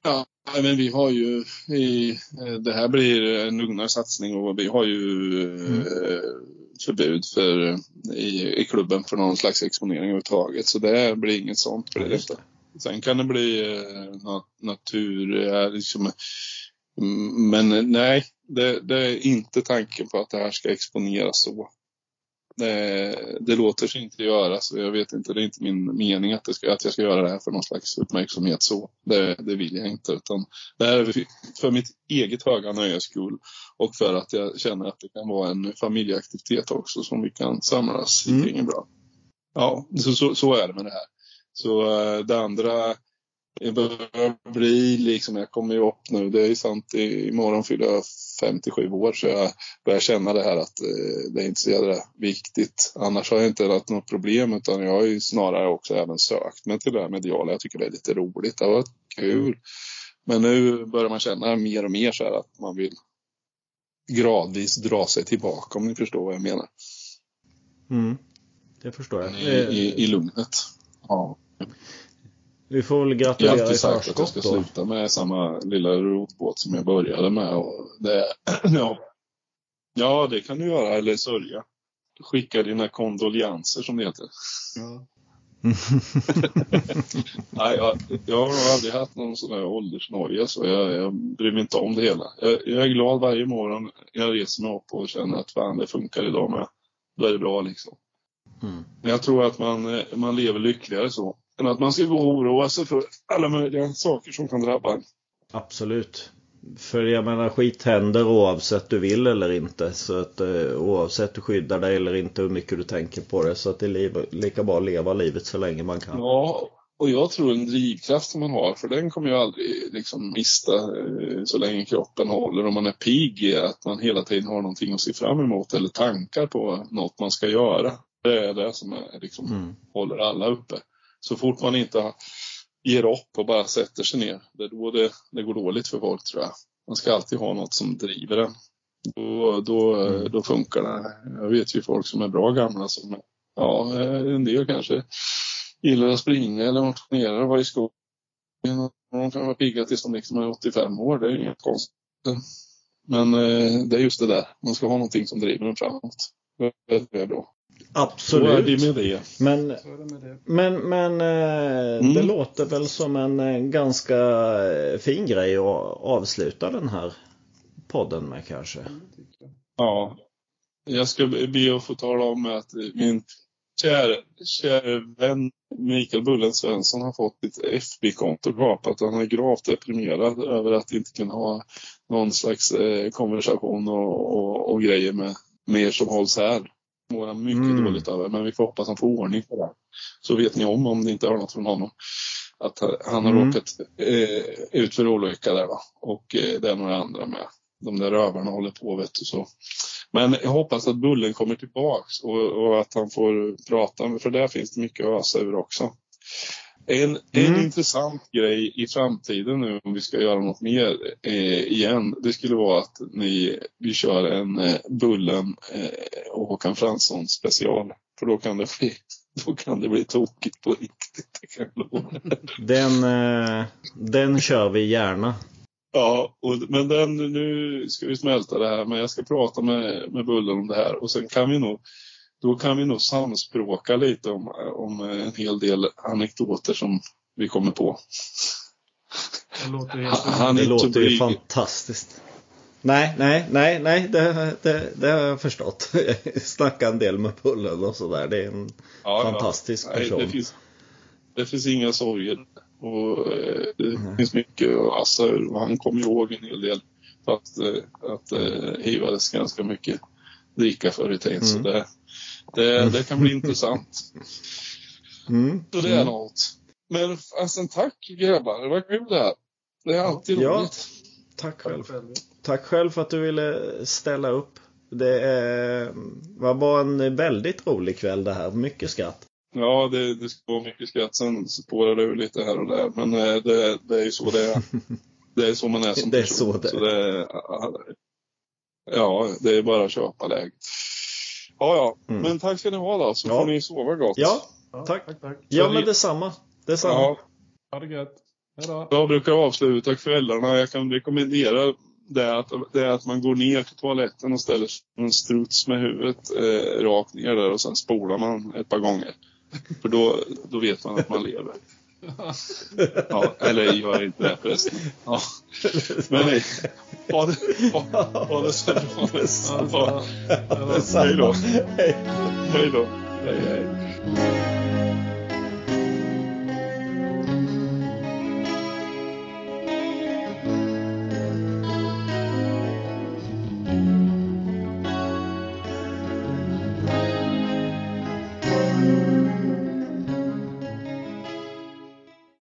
Speaker 2: Ja, men vi har ju i, det här blir en lugnare satsning och vi har ju eh, förbud för, eh, i, i klubben för någon slags exponering överhuvudtaget. Så det blir inget sånt för det. Sen kan det bli eh, nat, natur, eh, liksom, mm, men nej, det, det är inte tanken på att det här ska exponeras så. Det, det låter sig inte göra, så jag vet inte, det är inte min mening att, ska, att jag ska göra det här för någon slags uppmärksamhet så. Det, det vill jag inte, utan det här är för mitt eget höga nöjes skull och för att jag känner att det kan vara en familjeaktivitet också som vi kan samlas
Speaker 5: Mm.
Speaker 2: kring ibland. Ja, så, så, så är det med det här. Så eh, det andra det börjar bli liksom, jag kommer ju upp nu, det är ju sant, i- imorgon fyller jag 57 år så jag börjar känna det här att eh, det är inte så jävla viktigt. Annars har jag inte haft något problem utan jag har ju snarare också även sökt mig till det här mediala. Jag tycker det är lite roligt, det har varit kul. Men nu börjar man känna mer och mer så här att man vill gradvis dra sig tillbaka om ni förstår vad jag menar.
Speaker 5: Mm, det förstår jag.
Speaker 2: I, i, i lugnet. Ja.
Speaker 5: Vi får väl
Speaker 2: Jag har
Speaker 5: gratulera
Speaker 2: alltid sagt att jag ska
Speaker 5: då.
Speaker 2: sluta med samma lilla rotbåt som jag började med. Och det, ja. ja, det kan du göra, eller sörja. Skicka dina kondolenser som det heter.
Speaker 1: Ja.
Speaker 2: Nej, jag, jag har nog aldrig haft någon sån här åldersnoja så jag, jag bryr mig inte om det hela. Jag, jag är glad varje morgon jag reser mig upp och känner att fan det funkar idag med. Då är det bra liksom.
Speaker 5: Mm.
Speaker 2: Men jag tror att man, eh, man lever lyckligare så. Än att man ska gå och oroa sig för alla möjliga saker som kan drabba en.
Speaker 5: Absolut. För jag menar skit händer oavsett du vill eller inte. Så att eh, oavsett du skyddar dig eller inte hur mycket du tänker på det. Så att det är liv, lika bra att leva livet så länge man kan.
Speaker 2: Ja, och jag tror en drivkraft som man har, för den kommer ju aldrig liksom mista eh, så länge kroppen håller och man är pigg, att man hela tiden har någonting att se fram emot eller tankar på något man ska göra. Det är det som är, liksom,
Speaker 5: Mm.
Speaker 2: håller alla uppe. Så fort man inte ger upp och bara sätter sig ner, det är då det, det går dåligt för folk tror jag. Man ska alltid ha något som driver en. Då, då,
Speaker 5: Mm.
Speaker 2: då funkar det. Jag vet ju folk som är bra gamla som, ja, en del kanske gillar att springa eller motionera och vara i skogen. De kan vara pigga tills de liksom är 85 år, det är inget konstigt. Men eh, det är just det där, man ska ha någonting som driver en framåt. Det är bra. Så är det
Speaker 5: Absolut.
Speaker 2: med det.
Speaker 5: Men,
Speaker 1: det med det.
Speaker 5: men, men eh,
Speaker 2: Mm.
Speaker 5: det låter väl som en eh, ganska eh, fin grej att avsluta den här podden med kanske.
Speaker 2: Ja. Jag ska be att få tala om att min kära, kära vän Mikael Bullen Svensson har fått sitt FB-konto kapat. Han är gravt deprimerad över att inte kunna ha någon slags eh, konversation och, och, och grejer med, med er som hålls här. Mår han mycket
Speaker 5: Mm.
Speaker 2: dåligt över. Men vi får hoppas han får ordning på det. Så vet ni om, om ni inte har något från honom, att han- han har
Speaker 5: Mm.
Speaker 2: råkat eh, ut för olycka där va. Och eh, det är några andra med. De där rövarna håller på vet du så. Men jag hoppas att Bullen kommer tillbaks och, och att han får prata, för där finns det mycket att ösa ur också. En, en
Speaker 5: Mm.
Speaker 2: intressant grej i framtiden nu om vi ska göra något mer eh, igen. Det skulle vara att ni, vi kör en eh, Bullen eh, och Håkan Fransson special. För då kan det bli, då kan det bli tokigt på riktigt. Det kan.
Speaker 5: Den, eh, den kör vi gärna.
Speaker 2: Ja, och, men den, nu ska vi smälta det här. Men jag ska prata med, med Bullen om det här. Och sen kan vi nog då kan vi nog samspråka lite om, om en hel del anekdoter som vi kommer på.
Speaker 1: Det låter helt
Speaker 2: Han
Speaker 5: Det låter ju fantastiskt. Nej, nej, nej, nej, det, det, det har jag förstått. Snacka en del med Pullen och sådär. Det är en
Speaker 2: Ja, ja.
Speaker 5: fantastisk
Speaker 2: Nej,
Speaker 5: person.
Speaker 2: det, finns, det finns inga sorger. Och, eh, det finns mycket. och Alltså, han kommer ihåg en hel del. För att, eh, att eh, hivades ganska mycket tiden. Så
Speaker 5: Mm.
Speaker 2: det, det, det kan bli intressant.
Speaker 5: Mm.
Speaker 2: Så det är något. Men alltså, tack grabbar, det var kul det här. Det är alltid
Speaker 5: Ja.
Speaker 2: roligt.
Speaker 5: Tack själv. Tack själv för att du ville ställa upp. Det var bara en väldigt rolig kväll det här. Mycket skratt.
Speaker 2: Ja, det, det ska vara mycket skratt. Sen spårar det ur lite här och där. Men eh, det, det är ju så det är. Det är så man är som
Speaker 5: Det är
Speaker 2: person.
Speaker 5: så det är.
Speaker 2: Så det, ja, det är bara att köpa läget. Ja, ja.
Speaker 5: Mm.
Speaker 2: Men tack ska ni ha då, så
Speaker 5: Ja.
Speaker 2: får ni sova gott.
Speaker 5: Ja,
Speaker 1: Ja,
Speaker 5: Tack.
Speaker 1: tack, tack.
Speaker 5: ja
Speaker 2: Så
Speaker 5: men
Speaker 2: det-
Speaker 5: detsamma. Detsamma.
Speaker 2: ja.
Speaker 1: Ha det gött. Hej då.
Speaker 2: Jag brukar avsluta kvällarna. Jag kan rekommendera det att, det att man går ner till toaletten och ställer en struts med huvudet eh, rakt ner där och sen spolar man ett par gånger. För då, då vet man att man lever. Ja, eller gör inte det förresten. Ja. Men nej, ha det, ha, ha det så bra.
Speaker 1: Ja, det var- det
Speaker 5: Detsamma.
Speaker 2: Hej då. Hej då. Hej, hej.